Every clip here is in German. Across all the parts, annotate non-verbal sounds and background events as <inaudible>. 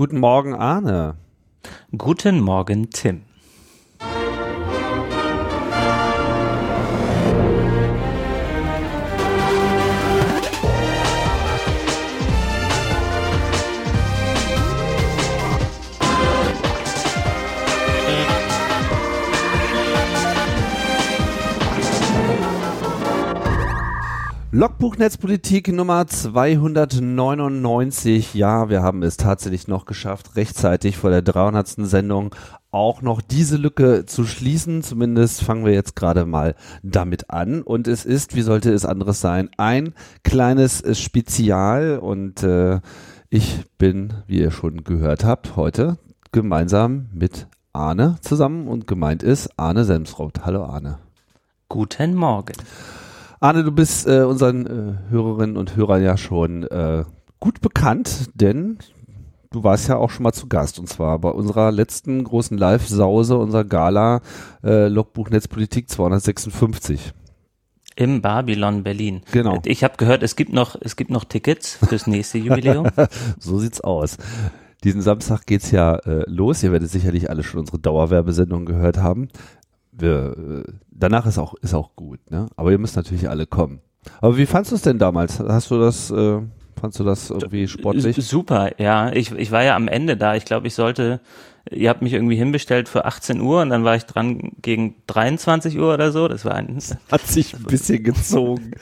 Guten Morgen, Arne. Guten Morgen, Tim. Logbuch Netzpolitik Nummer 299. Ja, wir haben es tatsächlich noch geschafft, rechtzeitig vor der 300. Sendung auch noch diese Lücke zu schließen. Zumindest fangen wir jetzt gerade mal damit an. Und es ist, wie sollte es anderes sein, ein kleines Spezial. Und äh, ich bin, wie ihr schon gehört habt, heute gemeinsam mit Arne zusammen und gemeint ist Arne Semsroth. Hallo Arne. Guten Morgen. Arne, du bist äh, unseren äh, Hörerinnen und Hörern ja schon äh, gut bekannt, denn du warst ja auch schon mal zu Gast und zwar bei unserer letzten großen Live-Sause, unserer Gala äh, Logbuch Netzpolitik 256. Im Babylon Berlin. Genau. Ich habe gehört, es gibt noch, es gibt noch Tickets fürs nächste Jubiläum. <laughs> so sieht's aus. Diesen Samstag geht's ja äh, los. Ihr werdet sicherlich alle schon unsere Dauerwerbesendung gehört haben wir, äh, danach ist auch, ist auch gut, ne? Aber ihr müsst natürlich alle kommen. Aber wie fandst du es denn damals? Hast du das, äh, fandst du das irgendwie sportlich? Super, ja. Ich, ich war ja am Ende da. Ich glaube, ich sollte ihr habt mich irgendwie hinbestellt für 18 Uhr und dann war ich dran gegen 23 Uhr oder so. Das war ein. <laughs> Hat sich ein bisschen gezogen.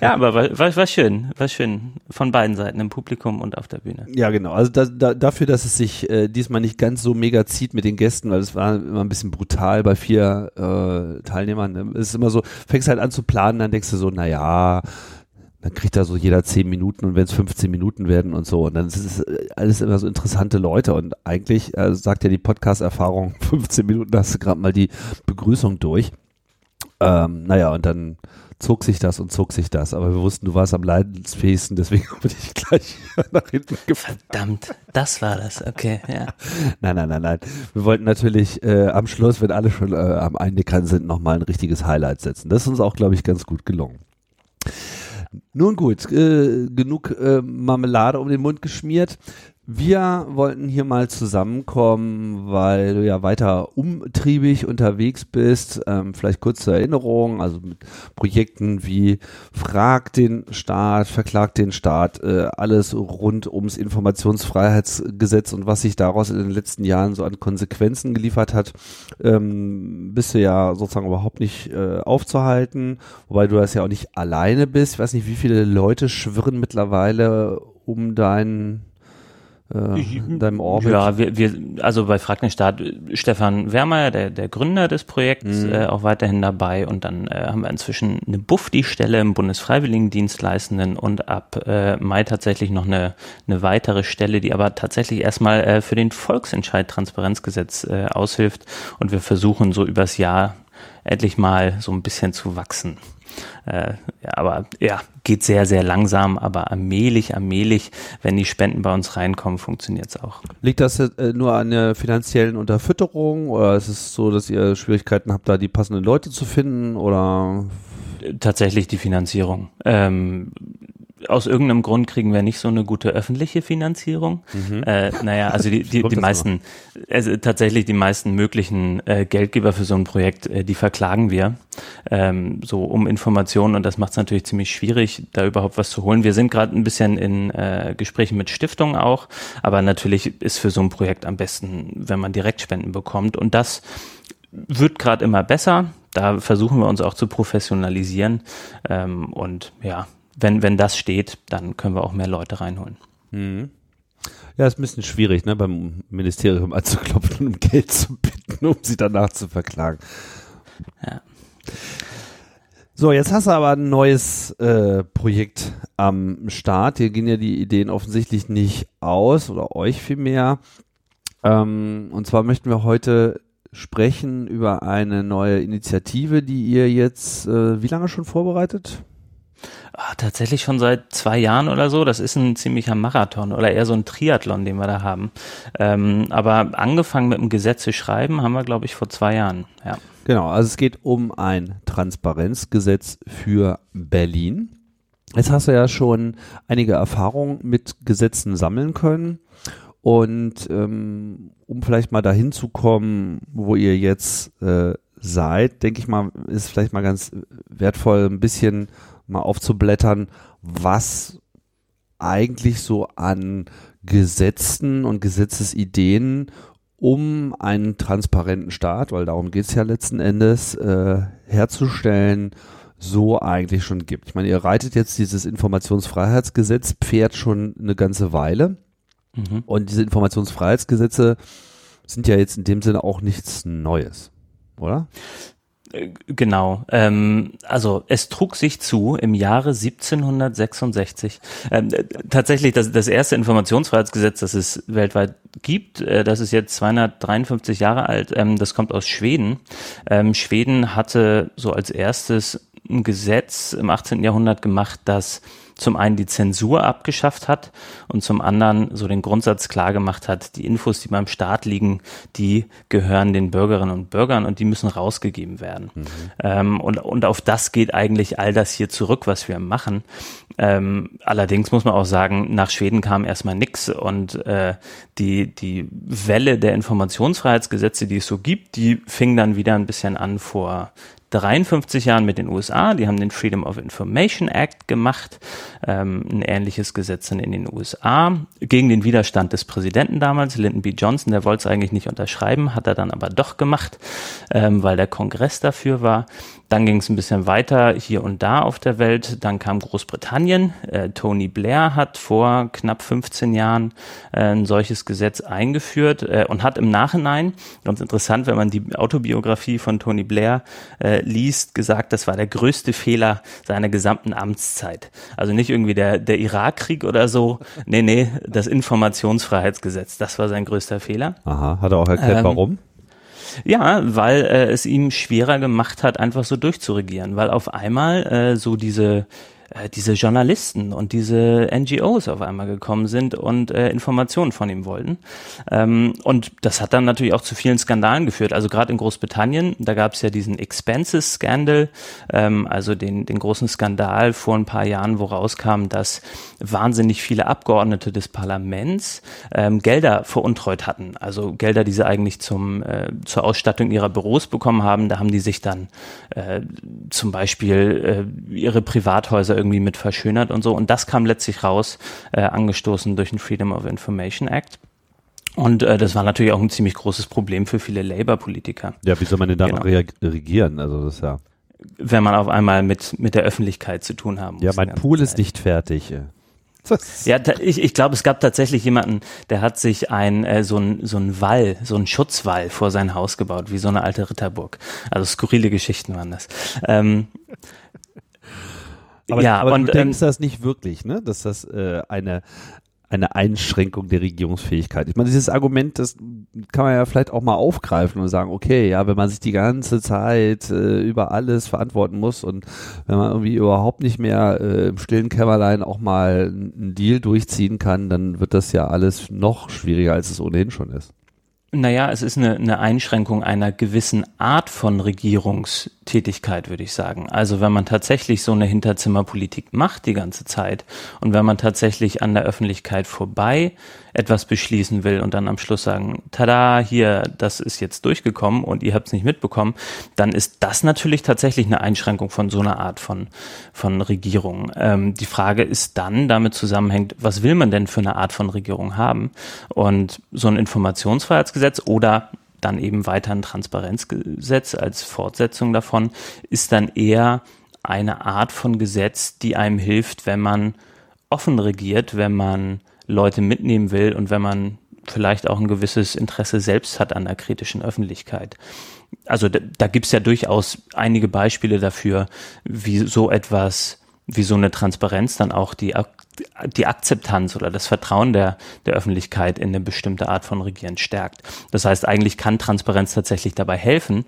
ja, aber war, war, war schön, war schön. Von beiden Seiten, im Publikum und auf der Bühne. Ja, genau. Also da, da, dafür, dass es sich äh, diesmal nicht ganz so mega zieht mit den Gästen, weil es war immer ein bisschen brutal bei vier äh, Teilnehmern. Ne? Es ist immer so, fängst halt an zu planen, dann denkst du so, na ja, dann kriegt da so jeder zehn Minuten und wenn es 15 Minuten werden und so. Und dann ist es äh, alles immer so interessante Leute. Und eigentlich äh, sagt ja die Podcast-Erfahrung, <laughs> 15 Minuten hast du gerade mal die Begrüßung durch. Ähm, naja, und dann zog sich das und zog sich das. Aber wir wussten, du warst am leidensfähigsten, deswegen <laughs> bin ich gleich nach hinten gefahren. Verdammt, das war das, okay, ja. <laughs> Nein, nein, nein, nein. Wir wollten natürlich äh, am Schluss, wenn alle schon äh, am Einnickern sind, nochmal ein richtiges Highlight setzen. Das ist uns auch, glaube ich, ganz gut gelungen. Nun gut, äh, genug äh, Marmelade um den Mund geschmiert. Wir wollten hier mal zusammenkommen, weil du ja weiter umtriebig unterwegs bist. Ähm, vielleicht kurz zur Erinnerung, also mit Projekten wie Frag den Staat, Verklagt den Staat, äh, alles rund ums Informationsfreiheitsgesetz und was sich daraus in den letzten Jahren so an Konsequenzen geliefert hat, ähm, bist du ja sozusagen überhaupt nicht äh, aufzuhalten, wobei du das ja auch nicht alleine bist. Ich weiß nicht, wie viele Leute schwirren mittlerweile um deinen äh, in deinem Orbit? Ja, wir, wir also bei Frag den Staat, Stefan Wermeier, der, der Gründer des Projekts, mhm. äh, auch weiterhin dabei und dann äh, haben wir inzwischen eine BUFDI-Stelle im Bundesfreiwilligendienstleistenden und ab äh, Mai tatsächlich noch eine, eine weitere Stelle, die aber tatsächlich erstmal äh, für den Volksentscheid Transparenzgesetz äh, aushilft und wir versuchen so übers Jahr endlich mal so ein bisschen zu wachsen. Äh, ja, aber ja, geht sehr, sehr langsam, aber allmählich, allmählich, wenn die Spenden bei uns reinkommen, funktioniert es auch. Liegt das äh, nur an der finanziellen Unterfütterung oder ist es so, dass ihr Schwierigkeiten habt, da die passenden Leute zu finden oder? Tatsächlich die Finanzierung. Ähm, aus irgendeinem Grund kriegen wir nicht so eine gute öffentliche Finanzierung. Mhm. Äh, naja, also die, die, <laughs> die meisten, also tatsächlich die meisten möglichen äh, Geldgeber für so ein Projekt, äh, die verklagen wir ähm, so um Informationen und das macht es natürlich ziemlich schwierig, da überhaupt was zu holen. Wir sind gerade ein bisschen in äh, Gesprächen mit Stiftungen auch, aber natürlich ist für so ein Projekt am besten, wenn man Direktspenden bekommt und das wird gerade immer besser. Da versuchen wir uns auch zu professionalisieren ähm, und ja, wenn, wenn das steht, dann können wir auch mehr Leute reinholen. Mhm. Ja, ist ein bisschen schwierig, ne, beim Ministerium anzuklopfen und um Geld zu bitten, um sie danach zu verklagen. Ja. So, jetzt hast du aber ein neues äh, Projekt am Start. Hier gehen ja die Ideen offensichtlich nicht aus oder euch vielmehr. Ähm, und zwar möchten wir heute sprechen über eine neue Initiative, die ihr jetzt äh, wie lange schon vorbereitet? Ah, tatsächlich schon seit zwei Jahren oder so. Das ist ein ziemlicher Marathon oder eher so ein Triathlon, den wir da haben. Ähm, aber angefangen mit dem Gesetze schreiben haben wir, glaube ich, vor zwei Jahren. Ja. Genau, also es geht um ein Transparenzgesetz für Berlin. Jetzt hast du ja schon einige Erfahrungen mit Gesetzen sammeln können. Und ähm, um vielleicht mal dahin zu kommen, wo ihr jetzt äh, seid, denke ich mal, ist vielleicht mal ganz wertvoll, ein bisschen mal aufzublättern, was eigentlich so an Gesetzen und Gesetzesideen um einen transparenten Staat, weil darum geht es ja letzten Endes, äh, herzustellen, so eigentlich schon gibt. Ich meine, ihr reitet jetzt dieses Informationsfreiheitsgesetz Pferd schon eine ganze Weile. Mhm. Und diese Informationsfreiheitsgesetze sind ja jetzt in dem Sinne auch nichts Neues, oder? Äh, genau. Ähm, also es trug sich zu im Jahre 1766. Ähm, tatsächlich das, das erste Informationsfreiheitsgesetz, das es weltweit gibt, äh, das ist jetzt 253 Jahre alt. Ähm, das kommt aus Schweden. Ähm, Schweden hatte so als erstes ein Gesetz im 18. Jahrhundert gemacht, das zum einen die Zensur abgeschafft hat und zum anderen so den Grundsatz klar gemacht hat, die Infos, die beim Staat liegen, die gehören den Bürgerinnen und Bürgern und die müssen rausgegeben werden. Mhm. Ähm, und, und auf das geht eigentlich all das hier zurück, was wir machen. Ähm, allerdings muss man auch sagen, nach Schweden kam erstmal nichts und äh, die, die Welle der Informationsfreiheitsgesetze, die es so gibt, die fing dann wieder ein bisschen an vor 53 Jahren mit den USA. Die haben den Freedom of Information Act gemacht, ähm, ein ähnliches Gesetz in den USA, gegen den Widerstand des Präsidenten damals, Lyndon B. Johnson. Der wollte es eigentlich nicht unterschreiben, hat er dann aber doch gemacht, ähm, weil der Kongress dafür war. Dann ging es ein bisschen weiter hier und da auf der Welt. Dann kam Großbritannien. Äh, Tony Blair hat vor knapp 15 Jahren äh, ein solches Gesetz eingeführt äh, und hat im Nachhinein, ganz interessant, wenn man die Autobiografie von Tony Blair äh, liest, gesagt, das war der größte Fehler seiner gesamten Amtszeit. Also nicht irgendwie der, der Irakkrieg oder so. Nee, nee, das Informationsfreiheitsgesetz, das war sein größter Fehler. Aha, hat er auch erklärt, ähm, warum? Ja, weil äh, es ihm schwerer gemacht hat, einfach so durchzuregieren, weil auf einmal äh, so diese äh, diese Journalisten und diese NGOs auf einmal gekommen sind und äh, Informationen von ihm wollten. Ähm, und das hat dann natürlich auch zu vielen Skandalen geführt. Also gerade in Großbritannien, da gab es ja diesen Expenses-Scandal, ähm, also den, den großen Skandal vor ein paar Jahren, wo rauskam, dass wahnsinnig viele Abgeordnete des Parlaments ähm, Gelder veruntreut hatten. Also Gelder, die sie eigentlich zum, äh, zur Ausstattung ihrer Büros bekommen haben. Da haben die sich dann äh, zum Beispiel äh, ihre Privathäuser irgendwie mit verschönert und so. Und das kam letztlich raus, äh, angestoßen durch den Freedom of Information Act. Und äh, das war natürlich auch ein ziemlich großes Problem für viele Labour-Politiker. Ja, wie soll man denn da genau. noch regieren? Also das ist ja. Wenn man auf einmal mit, mit der Öffentlichkeit zu tun haben muss. Ja, mein Pool Zeit. ist nicht fertig. <laughs> Ja, ich, ich glaube, es gab tatsächlich jemanden, der hat sich ein äh, so ein so ein Wall, so ein Schutzwall vor sein Haus gebaut, wie so eine alte Ritterburg. Also skurrile Geschichten waren das. Ähm, aber, ja, aber und, du denkst ähm, das nicht wirklich, ne? Dass das äh, eine eine Einschränkung der Regierungsfähigkeit. Ich meine, dieses Argument, das kann man ja vielleicht auch mal aufgreifen und sagen, okay, ja, wenn man sich die ganze Zeit äh, über alles verantworten muss und wenn man irgendwie überhaupt nicht mehr äh, im stillen Kämmerlein auch mal einen Deal durchziehen kann, dann wird das ja alles noch schwieriger, als es ohnehin schon ist. Naja, es ist eine, eine Einschränkung einer gewissen Art von Regierungstätigkeit, würde ich sagen. Also wenn man tatsächlich so eine Hinterzimmerpolitik macht die ganze Zeit und wenn man tatsächlich an der Öffentlichkeit vorbei etwas beschließen will und dann am Schluss sagen, tada, hier, das ist jetzt durchgekommen und ihr habt es nicht mitbekommen, dann ist das natürlich tatsächlich eine Einschränkung von so einer Art von, von Regierung. Ähm, die Frage ist dann damit zusammenhängt, was will man denn für eine Art von Regierung haben? Und so ein Informationsfreiheitsgesetz oder dann eben weiter ein Transparenzgesetz als Fortsetzung davon ist dann eher eine Art von Gesetz, die einem hilft, wenn man offen regiert, wenn man Leute mitnehmen will und wenn man vielleicht auch ein gewisses Interesse selbst hat an der kritischen Öffentlichkeit. Also da, da gibt es ja durchaus einige Beispiele dafür, wie so etwas, wie so eine Transparenz dann auch die, die Akzeptanz oder das Vertrauen der, der Öffentlichkeit in eine bestimmte Art von Regieren stärkt. Das heißt, eigentlich kann Transparenz tatsächlich dabei helfen,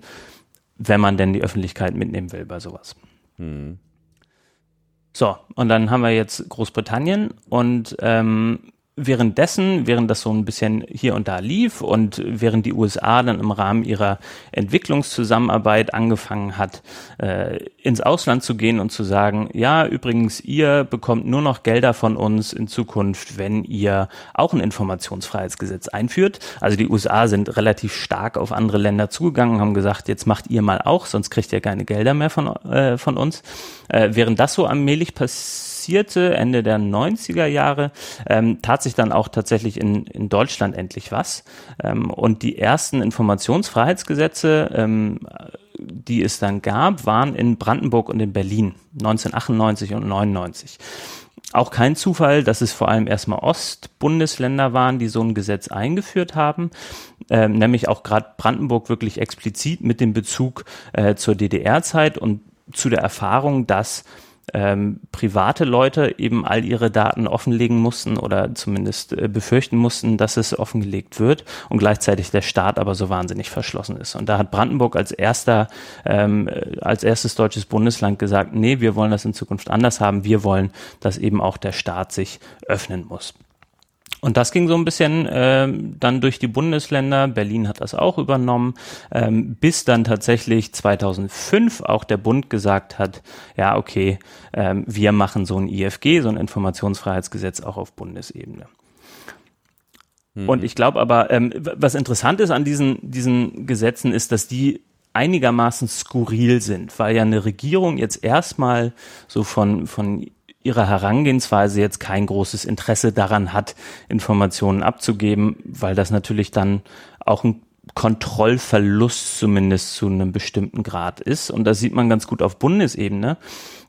wenn man denn die Öffentlichkeit mitnehmen will bei sowas. Hm. So, und dann haben wir jetzt Großbritannien und ähm, währenddessen, während das so ein bisschen hier und da lief und während die USA dann im Rahmen ihrer Entwicklungszusammenarbeit angefangen hat, äh, ins Ausland zu gehen und zu sagen, ja, übrigens, ihr bekommt nur noch Gelder von uns in Zukunft, wenn ihr auch ein Informationsfreiheitsgesetz einführt. Also die USA sind relativ stark auf andere Länder zugegangen, haben gesagt, jetzt macht ihr mal auch, sonst kriegt ihr keine Gelder mehr von, äh, von uns. Äh, während das so allmählich passiert, passierte, Ende der 90er Jahre, ähm, tat sich dann auch tatsächlich in, in Deutschland endlich was. Ähm, und die ersten Informationsfreiheitsgesetze, ähm, die es dann gab, waren in Brandenburg und in Berlin 1998 und 99. Auch kein Zufall, dass es vor allem erstmal Ostbundesländer waren, die so ein Gesetz eingeführt haben, ähm, nämlich auch gerade Brandenburg wirklich explizit mit dem Bezug äh, zur DDR-Zeit und zu der Erfahrung, dass ähm, private Leute eben all ihre Daten offenlegen mussten oder zumindest äh, befürchten mussten, dass es offengelegt wird und gleichzeitig der Staat aber so wahnsinnig verschlossen ist. Und da hat Brandenburg als erster, ähm, äh, als erstes deutsches Bundesland gesagt, nee, wir wollen das in Zukunft anders haben. Wir wollen, dass eben auch der Staat sich öffnen muss. Und das ging so ein bisschen ähm, dann durch die Bundesländer. Berlin hat das auch übernommen, ähm, bis dann tatsächlich 2005 auch der Bund gesagt hat, ja, okay, ähm, wir machen so ein IFG, so ein Informationsfreiheitsgesetz auch auf Bundesebene. Mhm. Und ich glaube aber, ähm, was interessant ist an diesen, diesen Gesetzen, ist, dass die einigermaßen skurril sind, weil ja eine Regierung jetzt erstmal so von, von ihrer Herangehensweise jetzt kein großes Interesse daran hat, Informationen abzugeben, weil das natürlich dann auch ein Kontrollverlust zumindest zu einem bestimmten Grad ist. Und das sieht man ganz gut auf Bundesebene.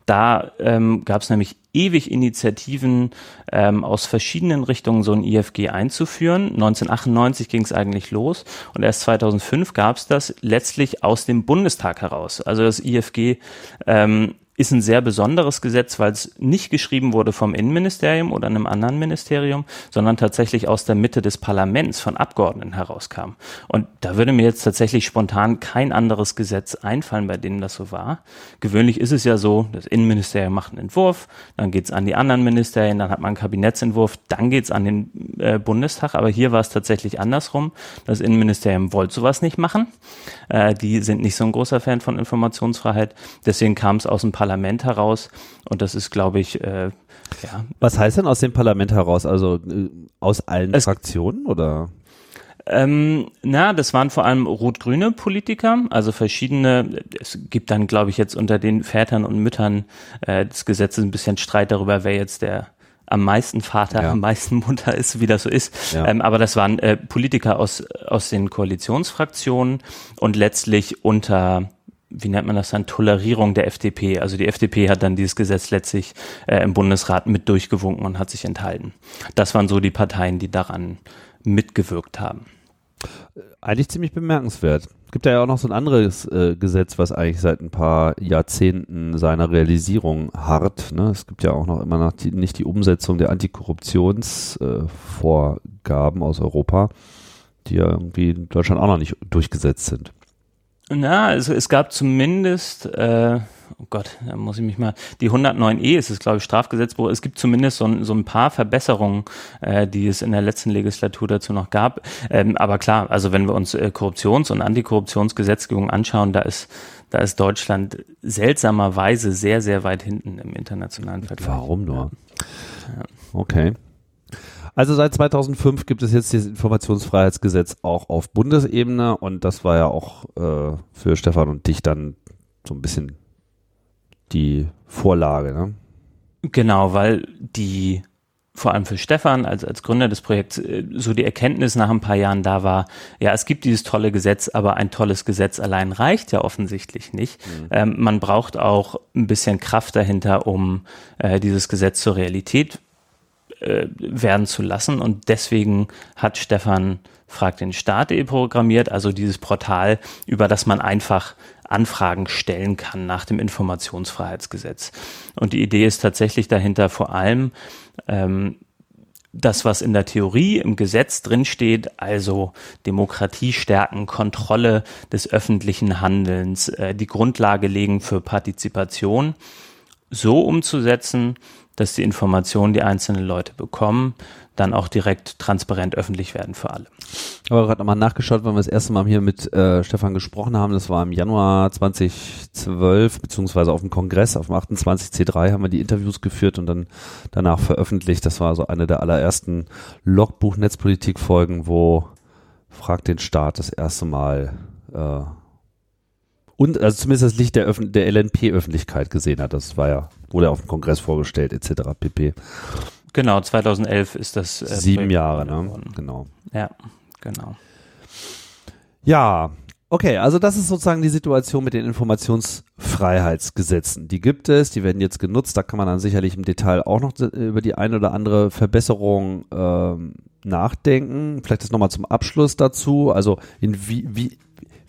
Da ähm, gab es nämlich ewig Initiativen ähm, aus verschiedenen Richtungen, so ein IFG einzuführen. 1998 ging es eigentlich los und erst 2005 gab es das letztlich aus dem Bundestag heraus. Also das IFG ähm, ist ein sehr besonderes Gesetz, weil es nicht geschrieben wurde vom Innenministerium oder einem anderen Ministerium, sondern tatsächlich aus der Mitte des Parlaments von Abgeordneten herauskam. Und da würde mir jetzt tatsächlich spontan kein anderes Gesetz einfallen, bei dem das so war. Gewöhnlich ist es ja so, das Innenministerium macht einen Entwurf, dann geht's an die anderen Ministerien, dann hat man einen Kabinettsentwurf, dann geht's an den äh, Bundestag. Aber hier war es tatsächlich andersrum. Das Innenministerium wollte sowas nicht machen. Äh, die sind nicht so ein großer Fan von Informationsfreiheit. Deswegen kam es aus dem Parlament Parlament heraus. Und das ist, glaube ich, äh, ja. Was heißt denn aus dem Parlament heraus? Also äh, aus allen es, Fraktionen oder? Ähm, na, das waren vor allem rot-grüne Politiker, also verschiedene. Es gibt dann, glaube ich, jetzt unter den Vätern und Müttern äh, des Gesetzes ein bisschen Streit darüber, wer jetzt der am meisten Vater, ja. am meisten Mutter ist, wie das so ist. Ja. Ähm, aber das waren äh, Politiker aus, aus den Koalitionsfraktionen und letztlich unter wie nennt man das dann, Tolerierung der FDP. Also die FDP hat dann dieses Gesetz letztlich äh, im Bundesrat mit durchgewunken und hat sich enthalten. Das waren so die Parteien, die daran mitgewirkt haben. Eigentlich ziemlich bemerkenswert. Es gibt ja auch noch so ein anderes äh, Gesetz, was eigentlich seit ein paar Jahrzehnten seiner Realisierung hart. Ne? Es gibt ja auch noch immer noch die, nicht die Umsetzung der Antikorruptionsvorgaben äh, aus Europa, die ja irgendwie in Deutschland auch noch nicht durchgesetzt sind. Na, also es gab zumindest, äh, oh Gott, da muss ich mich mal, die 109e ist es, glaube ich, Strafgesetzbuch. Es gibt zumindest so, ein, so ein paar Verbesserungen, äh, die es in der letzten Legislatur dazu noch gab. Ähm, aber klar, also wenn wir uns äh, Korruptions- und Antikorruptionsgesetzgebung anschauen, da ist, da ist Deutschland seltsamerweise sehr, sehr weit hinten im internationalen Vergleich. Warum nur? Ja. Okay. Also seit 2005 gibt es jetzt dieses Informationsfreiheitsgesetz auch auf Bundesebene und das war ja auch äh, für Stefan und dich dann so ein bisschen die Vorlage, ne? Genau, weil die vor allem für Stefan als, als Gründer des Projekts äh, so die Erkenntnis nach ein paar Jahren da war, ja, es gibt dieses tolle Gesetz, aber ein tolles Gesetz allein reicht ja offensichtlich nicht. Mhm. Ähm, man braucht auch ein bisschen Kraft dahinter, um äh, dieses Gesetz zur Realität äh, werden zu lassen. Und deswegen hat Stefan Frag den Staat.de programmiert, also dieses Portal, über das man einfach Anfragen stellen kann nach dem Informationsfreiheitsgesetz. Und die Idee ist tatsächlich dahinter vor allem, ähm, das, was in der Theorie im Gesetz drinsteht, also Demokratie stärken, Kontrolle des öffentlichen Handelns, äh, die Grundlage legen für Partizipation, so umzusetzen, dass die Informationen, die einzelne Leute bekommen, dann auch direkt transparent öffentlich werden für alle. Aber gerade nochmal nachgeschaut, wenn wir das erste Mal hier mit äh, Stefan gesprochen haben, das war im Januar 2012, beziehungsweise auf dem Kongress, auf dem 28C3 haben wir die Interviews geführt und dann danach veröffentlicht. Das war so eine der allerersten Logbuch-Netzpolitik-Folgen, wo Frag den Staat das erste Mal äh, und also zumindest das Licht der, Öffn der LNP-Öffentlichkeit gesehen hat. Das war ja, wurde auf dem Kongress vorgestellt, etc. pp. Genau, 2011 ist das. Äh, Sieben Jahre, ne? Genau. Ja, genau. Ja, okay, also das ist sozusagen die Situation mit den Informationsfreiheitsgesetzen. Die gibt es, die werden jetzt genutzt, da kann man dann sicherlich im Detail auch noch über die eine oder andere Verbesserung ähm, nachdenken. Vielleicht das nochmal zum Abschluss dazu. Also in wie, wie,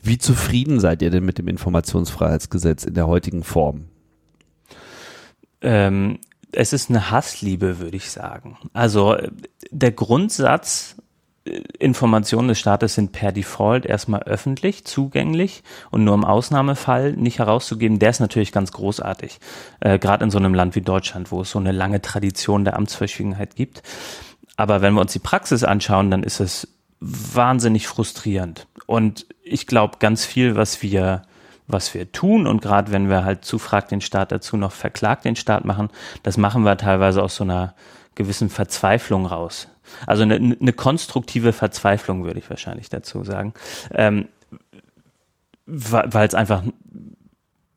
wie zufrieden seid ihr denn mit dem Informationsfreiheitsgesetz in der heutigen Form? Ähm, es ist eine Hassliebe, würde ich sagen. Also der Grundsatz, äh, Informationen des Staates sind per Default erstmal öffentlich, zugänglich und nur im Ausnahmefall nicht herauszugeben, der ist natürlich ganz großartig. Äh, Gerade in so einem Land wie Deutschland, wo es so eine lange Tradition der Amtsverschwiegenheit gibt. Aber wenn wir uns die Praxis anschauen, dann ist es wahnsinnig frustrierend. Und ich glaube, ganz viel, was wir was wir tun und gerade wenn wir halt zufragt den Staat dazu noch verklagt den Staat machen, das machen wir teilweise aus so einer gewissen Verzweiflung raus. Also eine, eine konstruktive Verzweiflung würde ich wahrscheinlich dazu sagen, ähm, weil es einfach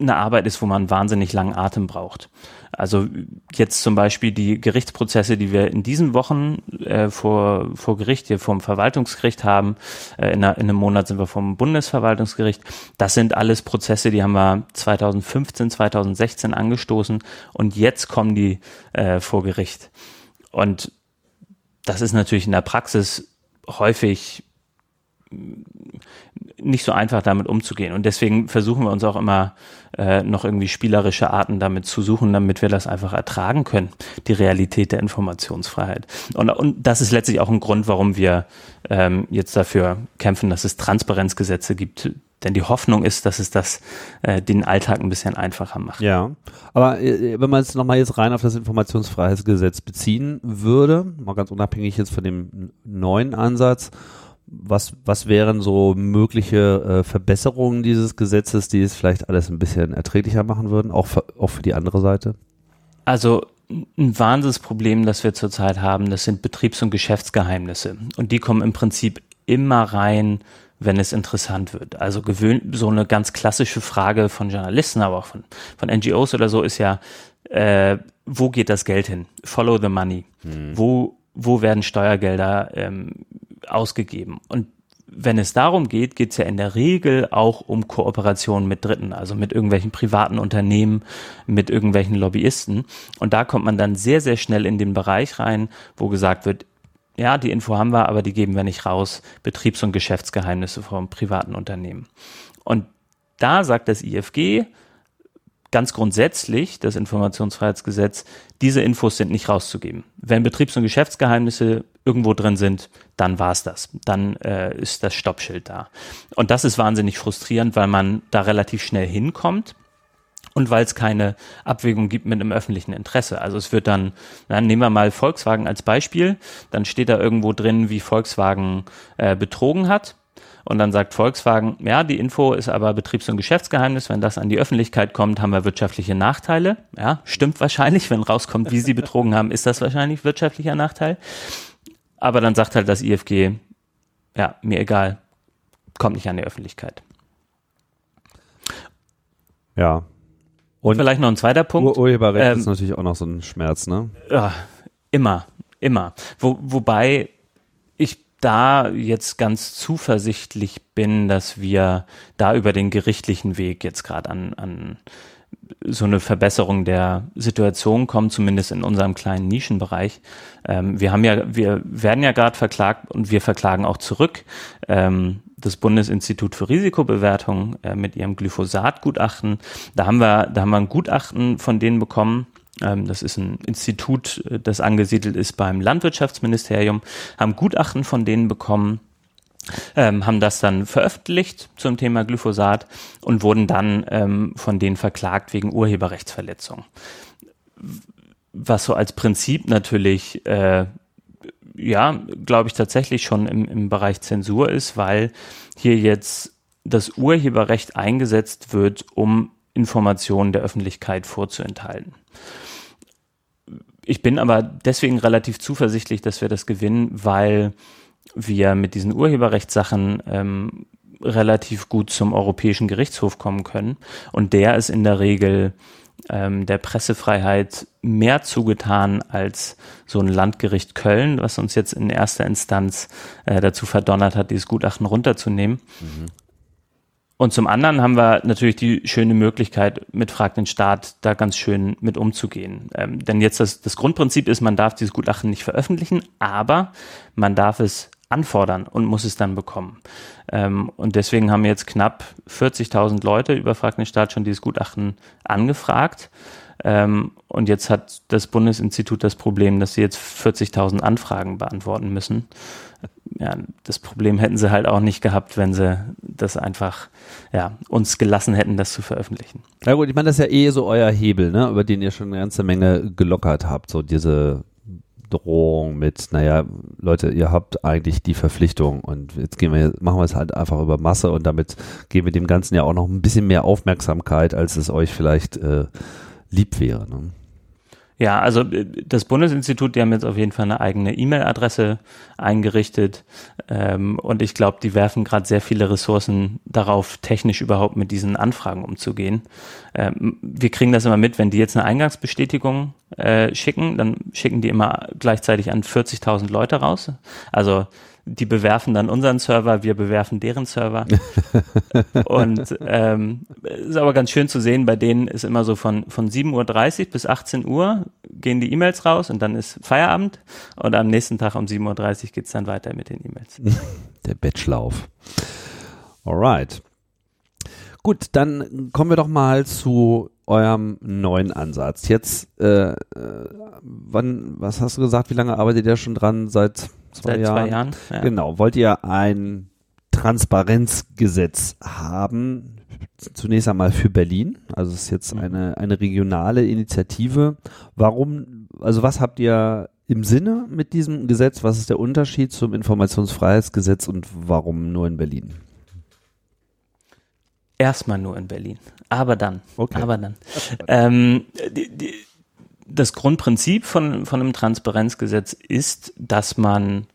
eine Arbeit ist, wo man wahnsinnig langen Atem braucht. Also jetzt zum Beispiel die Gerichtsprozesse, die wir in diesen Wochen äh, vor, vor Gericht, hier vom Verwaltungsgericht haben, äh, in, einer, in, einem Monat sind wir vom Bundesverwaltungsgericht, das sind alles Prozesse, die haben wir 2015, 2016 angestoßen und jetzt kommen die äh, vor Gericht. Und das ist natürlich in der Praxis häufig nicht so einfach damit umzugehen. Und deswegen versuchen wir uns auch immer äh, noch irgendwie spielerische Arten damit zu suchen, damit wir das einfach ertragen können, die Realität der Informationsfreiheit. Und, und das ist letztlich auch ein Grund, warum wir ähm, jetzt dafür kämpfen, dass es Transparenzgesetze gibt. Denn die Hoffnung ist, dass es das äh, den Alltag ein bisschen einfacher macht. Ja, aber äh, wenn man es nochmal jetzt rein auf das Informationsfreiheitsgesetz beziehen würde, mal ganz unabhängig jetzt von dem neuen Ansatz, was, was wären so mögliche äh, Verbesserungen dieses Gesetzes, die es vielleicht alles ein bisschen erträglicher machen würden, auch für, auch für die andere Seite? Also ein Wahnsinnsproblem, das wir zurzeit haben, das sind Betriebs- und Geschäftsgeheimnisse. Und die kommen im Prinzip immer rein, wenn es interessant wird. Also gewöhnt, so eine ganz klassische Frage von Journalisten, aber auch von, von NGOs oder so ist ja, äh, wo geht das Geld hin? Follow the money. Hm. Wo, wo werden Steuergelder ähm, ausgegeben. Und wenn es darum geht, geht es ja in der Regel auch um Kooperationen mit Dritten, also mit irgendwelchen privaten Unternehmen, mit irgendwelchen Lobbyisten. Und da kommt man dann sehr, sehr schnell in den Bereich rein, wo gesagt wird, ja, die Info haben wir, aber die geben wir nicht raus. Betriebs- und Geschäftsgeheimnisse von privaten Unternehmen. Und da sagt das IFG, ganz grundsätzlich das Informationsfreiheitsgesetz, diese Infos sind nicht rauszugeben. Wenn Betriebs- und Geschäftsgeheimnisse irgendwo drin sind, dann war's das. Dann äh, ist das Stoppschild da. Und das ist wahnsinnig frustrierend, weil man da relativ schnell hinkommt und weil es keine Abwägung gibt mit einem öffentlichen Interesse. Also es wird dann, dann nehmen wir mal Volkswagen als Beispiel, dann steht da irgendwo drin, wie Volkswagen äh, betrogen hat und dann sagt Volkswagen, ja, die Info ist aber Betriebs- und Geschäftsgeheimnis. Wenn das an die Öffentlichkeit kommt, haben wir wirtschaftliche Nachteile. Ja, stimmt wahrscheinlich. Wenn rauskommt, wie sie betrogen haben, ist das wahrscheinlich wirtschaftlicher Nachteil. Aber dann sagt halt das IFG, ja, mir egal, kommt nicht an die Öffentlichkeit. Ja. Und vielleicht noch ein zweiter Punkt. Ur Urheberrecht ähm, ist natürlich auch noch so ein Schmerz, ne? Ja, immer, immer. Wo, wobei da jetzt ganz zuversichtlich bin, dass wir da über den gerichtlichen Weg jetzt gerade an, an so eine Verbesserung der Situation kommen, zumindest in unserem kleinen Nischenbereich. Ähm, wir haben ja, wir werden ja gerade verklagt und wir verklagen auch zurück. Ähm, das Bundesinstitut für Risikobewertung äh, mit ihrem Glyphosat-Gutachten. Da haben wir, da haben wir ein Gutachten von denen bekommen, das ist ein Institut, äh, das angesiedelt ist beim Landwirtschaftsministerium, haben Gutachten von denen bekommen, ähm, haben das dann veröffentlicht zum Thema Glyphosat und wurden dann ähm, von denen verklagt wegen Urheberrechtsverletzung. Was so als Prinzip natürlich äh, ja, glaube ich tatsächlich schon im, im Bereich Zensur ist, weil hier jetzt das Urheberrecht eingesetzt wird, um Informationen der Öffentlichkeit vorzuenthalten. Ich bin aber deswegen relativ zuversichtlich, dass wir das gewinnen, weil wir mit diesen Urheberrechtssachen ähm, relativ gut zum Europäischen Gerichtshof kommen können. Und der ist in der Regel ähm, der Pressefreiheit mehr zugetan als so ein Landgericht Köln, was uns jetzt in erster Instanz äh, dazu verdonnert hat, dieses Gutachten runterzunehmen. Mhm. Und zum anderen haben wir natürlich die schöne Möglichkeit, mit Frag den Staat da ganz schön mit umzugehen. Ähm, denn jetzt das, das Grundprinzip ist, man darf dieses Gutachten nicht veröffentlichen, aber man darf es anfordern und muss es dann bekommen. Ähm, und deswegen haben jetzt knapp 40.000 Leute über Frag den Staat schon dieses Gutachten angefragt. Ähm, und jetzt hat das Bundesinstitut das Problem, dass sie jetzt 40.000 Anfragen beantworten müssen. Ja, das Problem hätten sie halt auch nicht gehabt, wenn sie das einfach ja, uns gelassen hätten, das zu veröffentlichen. Ja gut, ich meine, das ist ja eh so euer Hebel, ne, über den ihr schon eine ganze Menge gelockert habt, so diese Drohung mit, naja, Leute, ihr habt eigentlich die Verpflichtung und jetzt gehen wir, machen wir es halt einfach über Masse und damit geben wir dem Ganzen ja auch noch ein bisschen mehr Aufmerksamkeit, als es euch vielleicht äh, lieb wäre. Ne? Ja, also äh, das Bundesinstitut, die haben jetzt auf jeden Fall eine eigene E-Mail-Adresse eingerichtet ähm, und ich glaube, die werfen gerade sehr viele Ressourcen darauf, technisch überhaupt mit diesen Anfragen umzugehen. Ähm, wir kriegen das immer mit, wenn die jetzt eine Eingangsbestätigung äh, schicken, dann schicken die immer gleichzeitig an 40.000 Leute raus. Also die bewerfen dann unseren Server, wir bewerfen deren Server. <laughs> und ähm, ist aber ganz schön zu sehen, bei denen ist immer so von, von 7.30 Uhr bis 18 Uhr gehen die E-Mails raus und dann ist Feierabend und am nächsten Tag um 7.30 Uhr geht's dann weiter mit den E-Mails. <laughs> Der Batchlauf. Alright. Gut, dann kommen wir doch mal zu eurem neuen Ansatz. Jetzt, äh, äh, wann, was hast du gesagt, wie lange arbeitet ihr schon dran? Seit zwei Seit Jahren. Zwei Jahren ja. Genau. Wollt ihr ein Transparenzgesetz haben? Zunächst einmal für Berlin. Also es ist jetzt mhm. eine, eine regionale Initiative. Warum, also was habt ihr im Sinne mit diesem Gesetz? Was ist der Unterschied zum Informationsfreiheitsgesetz und warum nur in Berlin? Erstmal nur in Berlin. Aber dann. Okay. Aber dann. <laughs> ähm, die, die, das Grundprinzip von, von einem Transparenzgesetz ist, dass man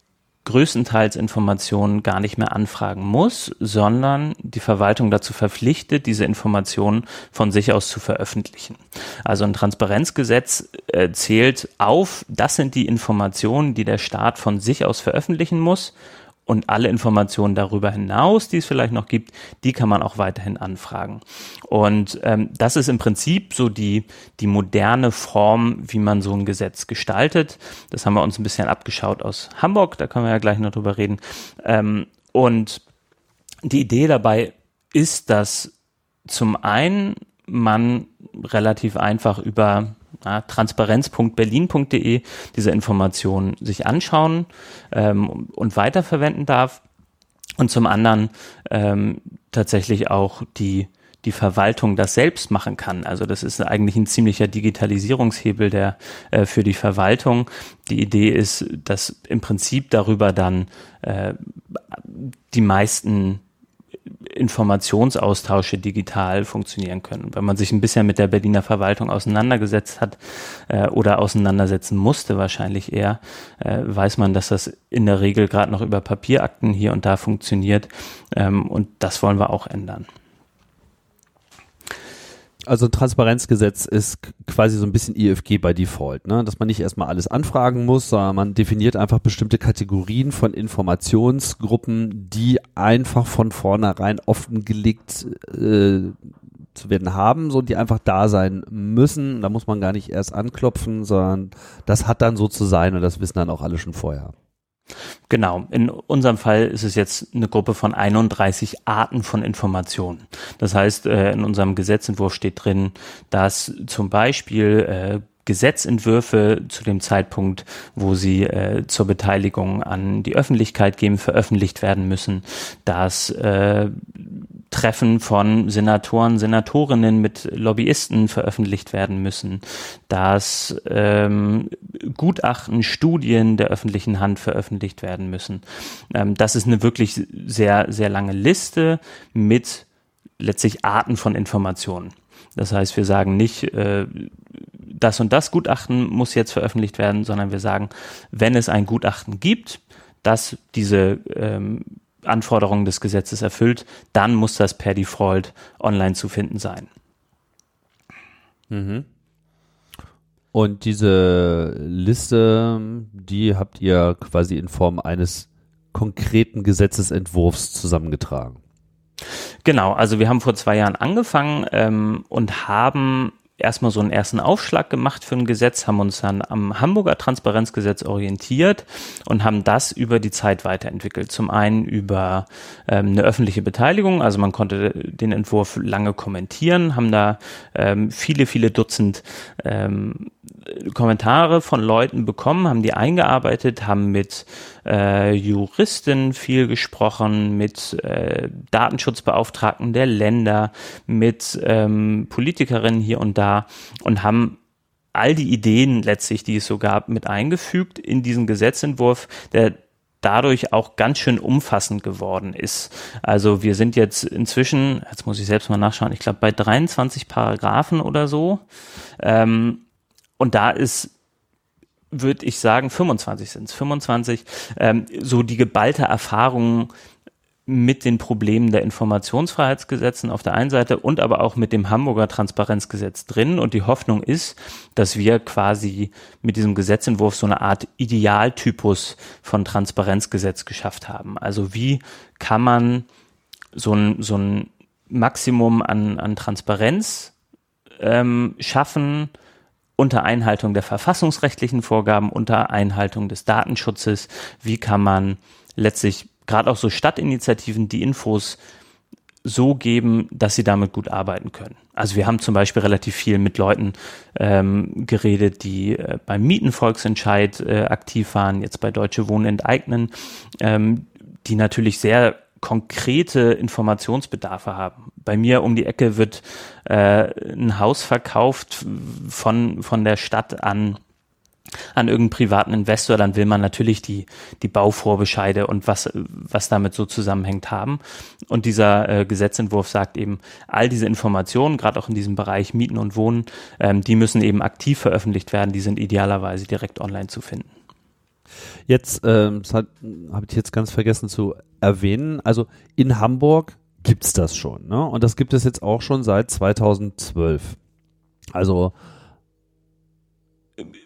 größtenteils Informationen gar nicht mehr anfragen muss, sondern die Verwaltung dazu verpflichtet, diese Informationen von sich aus zu veröffentlichen. Also ein Transparenzgesetz äh, zählt auf, das sind die Informationen, die der Staat von sich aus veröffentlichen muss und alle Informationen darüber hinaus, die es vielleicht noch gibt, die kann man auch weiterhin anfragen. Und ähm, das ist im Prinzip so die, die moderne Form, wie man so ein Gesetz gestaltet. Das haben wir uns ein bisschen abgeschaut aus Hamburg, da können wir ja gleich noch drüber reden. Ähm, und die Idee dabei ist, dass zum einen man relativ einfach über ja, transparenz.berlin.de diese Informationen sich anschauen ähm, und weiterverwenden darf. Und zum anderen ähm, tatsächlich auch die die Verwaltung das selbst machen kann. Also das ist eigentlich ein ziemlicher Digitalisierungshebel der äh, für die Verwaltung. Die Idee ist, dass im Prinzip darüber dann äh, die meisten Informationsaustausche digital funktionieren können. Wenn man sich ein bisschen mit der Berliner Verwaltung auseinandergesetzt hat äh, oder auseinandersetzen musste, wahrscheinlich eher, äh, weiß man, dass das in der Regel gerade noch über Papierakten hier und da funktioniert. Ähm, und das wollen wir auch ändern. Also ein Transparenzgesetz ist quasi so ein bisschen IFG bei Default, ne? dass man nicht erstmal alles anfragen muss, sondern man definiert einfach bestimmte Kategorien von Informationsgruppen, die einfach von vornherein offengelegt äh, zu werden haben, so die einfach da sein müssen. Da muss man gar nicht erst anklopfen, sondern das hat dann so zu sein und das wissen dann auch alle schon vorher. Genau. In unserem Fall ist es jetzt eine Gruppe von 31 Arten von Informationen. Das heißt, äh, in unserem Gesetzentwurf steht drin, dass zum Beispiel äh, Gesetzentwürfe zu dem Zeitpunkt, wo sie äh, zur Beteiligung an die Öffentlichkeit geben, veröffentlicht werden müssen, dass Treffen von Senatoren, Senatorinnen mit Lobbyisten veröffentlicht werden müssen, dass ähm, Gutachten, Studien der öffentlichen Hand veröffentlicht werden müssen. Ähm, das ist eine wirklich sehr, sehr lange Liste mit letztlich Arten von Informationen. Das heißt, wir sagen nicht, äh, das und das Gutachten muss jetzt veröffentlicht werden, sondern wir sagen, wenn es ein Gutachten gibt, das diese ähm, Anforderungen des Gesetzes erfüllt, dann muss das per Default online zu finden sein. Mhm. Und diese Liste, die habt ihr quasi in Form eines konkreten Gesetzesentwurfs zusammengetragen. Genau, also wir haben vor zwei Jahren angefangen ähm, und haben erstmal so einen ersten Aufschlag gemacht für ein Gesetz, haben uns dann am Hamburger Transparenzgesetz orientiert und haben das über die Zeit weiterentwickelt. Zum einen über ähm, eine öffentliche Beteiligung, also man konnte den Entwurf lange kommentieren, haben da ähm, viele, viele Dutzend ähm, Kommentare von Leuten bekommen, haben die eingearbeitet, haben mit äh, Juristen viel gesprochen, mit äh, Datenschutzbeauftragten der Länder, mit ähm, Politikerinnen hier und da und haben all die Ideen letztlich, die es so gab, mit eingefügt in diesen Gesetzentwurf, der dadurch auch ganz schön umfassend geworden ist. Also wir sind jetzt inzwischen, jetzt muss ich selbst mal nachschauen, ich glaube bei 23 Paragraphen oder so. Ähm, und da ist würde ich sagen, 25 sind es, 25, ähm, so die geballte Erfahrung mit den Problemen der Informationsfreiheitsgesetzen auf der einen Seite und aber auch mit dem Hamburger Transparenzgesetz drin. Und die Hoffnung ist, dass wir quasi mit diesem Gesetzentwurf so eine Art Idealtypus von Transparenzgesetz geschafft haben. Also wie kann man so ein, so ein Maximum an, an Transparenz ähm, schaffen, unter Einhaltung der verfassungsrechtlichen Vorgaben, unter Einhaltung des Datenschutzes, wie kann man letztlich gerade auch so Stadtinitiativen die Infos so geben, dass sie damit gut arbeiten können. Also wir haben zum Beispiel relativ viel mit Leuten ähm, geredet, die äh, beim Mietenvolksentscheid äh, aktiv waren, jetzt bei Deutsche Wohnen enteignen, ähm, die natürlich sehr konkrete Informationsbedarfe haben. Bei mir um die Ecke wird äh, ein Haus verkauft von, von der Stadt an an irgendeinen privaten Investor, dann will man natürlich die, die Bauvorbescheide und was, was damit so zusammenhängt haben. Und dieser äh, Gesetzentwurf sagt eben, all diese Informationen, gerade auch in diesem Bereich Mieten und Wohnen, ähm, die müssen eben aktiv veröffentlicht werden, die sind idealerweise direkt online zu finden. Jetzt ähm, habe ich jetzt ganz vergessen zu erwähnen. Also in Hamburg gibt es das schon, ne? Und das gibt es jetzt auch schon seit 2012. Also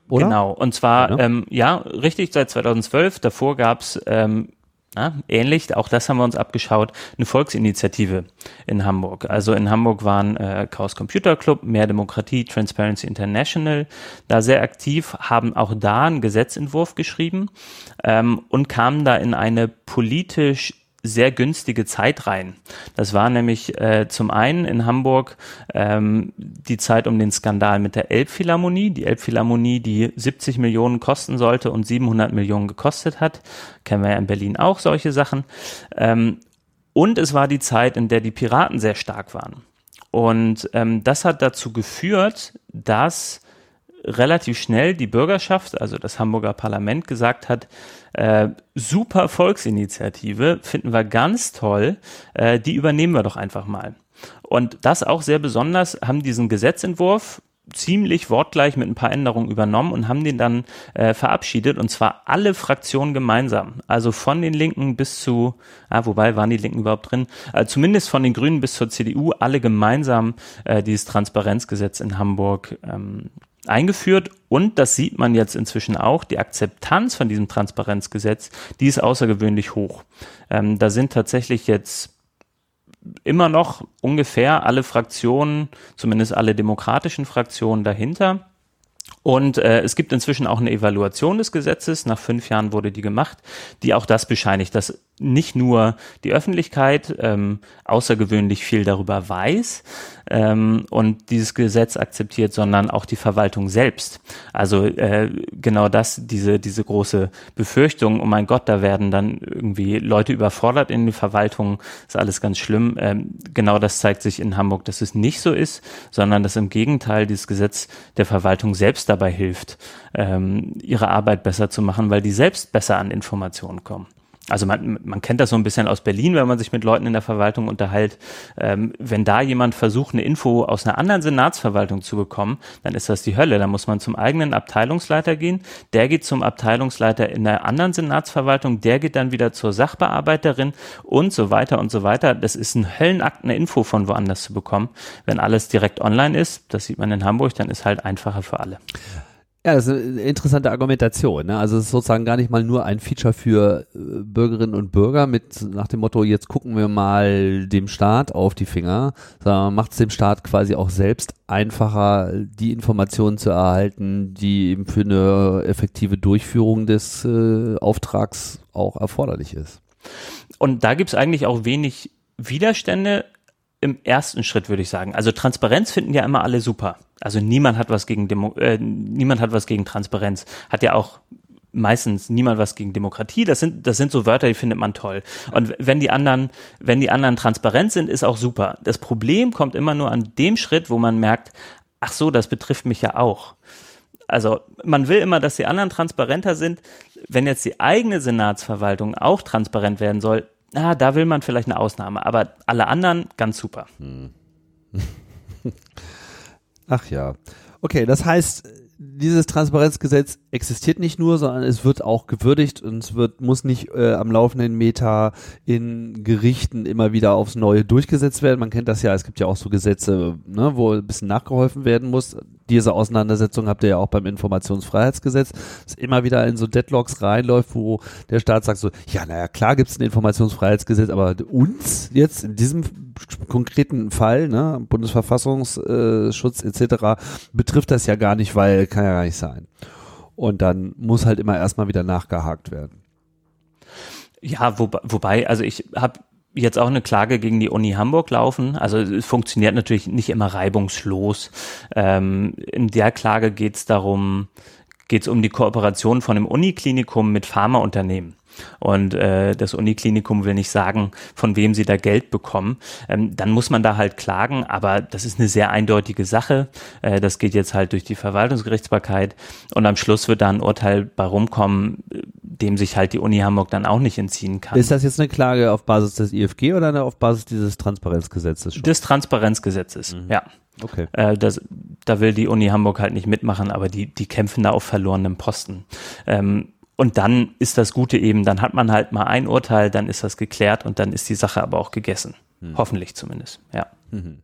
oder? Genau, und zwar, ja, ne? ähm, ja richtig, seit 2012. Davor gab's ähm, na, ähnlich, auch das haben wir uns abgeschaut, eine Volksinitiative in Hamburg. Also in Hamburg waren äh, Chaos Computer Club, Mehr Demokratie, Transparency International da sehr aktiv, haben auch da einen Gesetzentwurf geschrieben ähm, und kamen da in eine politisch sehr günstige Zeit rein. Das war nämlich äh, zum einen in Hamburg ähm, die Zeit um den Skandal mit der Elbphilharmonie. Die Elbphilharmonie, die 70 Millionen kosten sollte und 700 Millionen gekostet hat. Kennen wir ja in Berlin auch solche Sachen. Ähm, und es war die Zeit, in der die Piraten sehr stark waren. Und ähm, das hat dazu geführt, dass relativ schnell die Bürgerschaft, also das Hamburger Parlament, gesagt hat, äh, super Volksinitiative, finden wir ganz toll, äh, die übernehmen wir doch einfach mal. Und das auch sehr besonders, haben diesen Gesetzentwurf ziemlich wortgleich mit ein paar Änderungen übernommen und haben den dann äh, verabschiedet und zwar alle Fraktionen gemeinsam. Also von den Linken bis zu, ah, wobei waren die Linken überhaupt drin? Äh, zumindest von den Grünen bis zur CDU alle gemeinsam äh, dieses Transparenzgesetz in Hamburg ähm, eingeführt und das sieht man jetzt inzwischen auch, die Akzeptanz von diesem Transparenzgesetz, die ist außergewöhnlich hoch. Ähm, da sind tatsächlich jetzt immer noch ungefähr alle Fraktionen, zumindest alle demokratischen Fraktionen dahinter. Und äh, es gibt inzwischen auch eine Evaluation des Gesetzes. Nach fünf Jahren wurde die gemacht, die auch das bescheinigt, dass nicht nur die Öffentlichkeit ähm, außergewöhnlich viel darüber weiß ähm, und dieses Gesetz akzeptiert, sondern auch die Verwaltung selbst. Also äh, genau das, diese, diese große Befürchtung, oh mein Gott, da werden dann irgendwie Leute überfordert in die Verwaltung, ist alles ganz schlimm. Ähm, genau das zeigt sich in Hamburg, dass es nicht so ist, sondern dass im Gegenteil dieses Gesetz der Verwaltung selbst dabei hilft, ähm, ihre Arbeit besser zu machen, weil die selbst besser an Informationen kommen. Also man, man kennt das so ein bisschen aus Berlin, wenn man sich mit Leuten in der Verwaltung unterhält. Ähm, wenn da jemand versucht, eine Info aus einer anderen Senatsverwaltung zu bekommen, dann ist das die Hölle. Da muss man zum eigenen Abteilungsleiter gehen. Der geht zum Abteilungsleiter in der anderen Senatsverwaltung. Der geht dann wieder zur Sachbearbeiterin und so weiter und so weiter. Das ist ein Höllenakt, eine Info von woanders zu bekommen. Wenn alles direkt online ist, das sieht man in Hamburg, dann ist halt einfacher für alle. Ja, das ist eine interessante Argumentation. Ne? Also es ist sozusagen gar nicht mal nur ein Feature für äh, Bürgerinnen und Bürger mit nach dem Motto, jetzt gucken wir mal dem Staat auf die Finger, sondern macht es dem Staat quasi auch selbst einfacher, die Informationen zu erhalten, die eben für eine effektive Durchführung des äh, Auftrags auch erforderlich ist. Und da gibt es eigentlich auch wenig Widerstände im ersten Schritt, würde ich sagen. Also Transparenz finden ja immer alle super. Also niemand hat was gegen Demo äh, niemand hat was gegen Transparenz. Hat ja auch meistens niemand was gegen Demokratie. Das sind, das sind so Wörter, die findet man toll. Und wenn die anderen, wenn die anderen transparent sind, ist auch super. Das Problem kommt immer nur an dem Schritt, wo man merkt, ach so, das betrifft mich ja auch. Also man will immer, dass die anderen transparenter sind. Wenn jetzt die eigene Senatsverwaltung auch transparent werden soll, ah, da will man vielleicht eine Ausnahme, aber alle anderen ganz super. Hm. <laughs> Ach ja. Okay, das heißt, dieses Transparenzgesetz existiert nicht nur, sondern es wird auch gewürdigt und es wird, muss nicht äh, am laufenden Meter in Gerichten immer wieder aufs Neue durchgesetzt werden. Man kennt das ja, es gibt ja auch so Gesetze, ne, wo ein bisschen nachgeholfen werden muss diese Auseinandersetzung habt ihr ja auch beim Informationsfreiheitsgesetz, dass immer wieder in so Deadlocks reinläuft, wo der Staat sagt so, ja, naja, klar gibt es ein Informationsfreiheitsgesetz, aber uns jetzt in diesem konkreten Fall, ne, Bundesverfassungsschutz etc., betrifft das ja gar nicht, weil kann ja gar nicht sein. Und dann muss halt immer erstmal wieder nachgehakt werden. Ja, wo, wobei, also ich habe jetzt auch eine Klage gegen die Uni Hamburg laufen. Also es funktioniert natürlich nicht immer reibungslos. Ähm, in der Klage geht es darum, geht es um die Kooperation von einem Uniklinikum mit Pharmaunternehmen. Und äh, das Uniklinikum will nicht sagen, von wem sie da Geld bekommen. Ähm, dann muss man da halt klagen, aber das ist eine sehr eindeutige Sache. Äh, das geht jetzt halt durch die Verwaltungsgerichtsbarkeit und am Schluss wird da ein Urteil bei rumkommen, dem sich halt die Uni Hamburg dann auch nicht entziehen kann. Ist das jetzt eine Klage auf Basis des IFG oder auf Basis dieses Transparenzgesetzes? Schon? Des Transparenzgesetzes, mhm. ja. Okay. Äh, das, da will die Uni Hamburg halt nicht mitmachen, aber die, die kämpfen da auf verlorenem Posten. Ähm, und dann ist das Gute eben, dann hat man halt mal ein Urteil, dann ist das geklärt und dann ist die Sache aber auch gegessen. Mhm. Hoffentlich zumindest, ja. Mhm.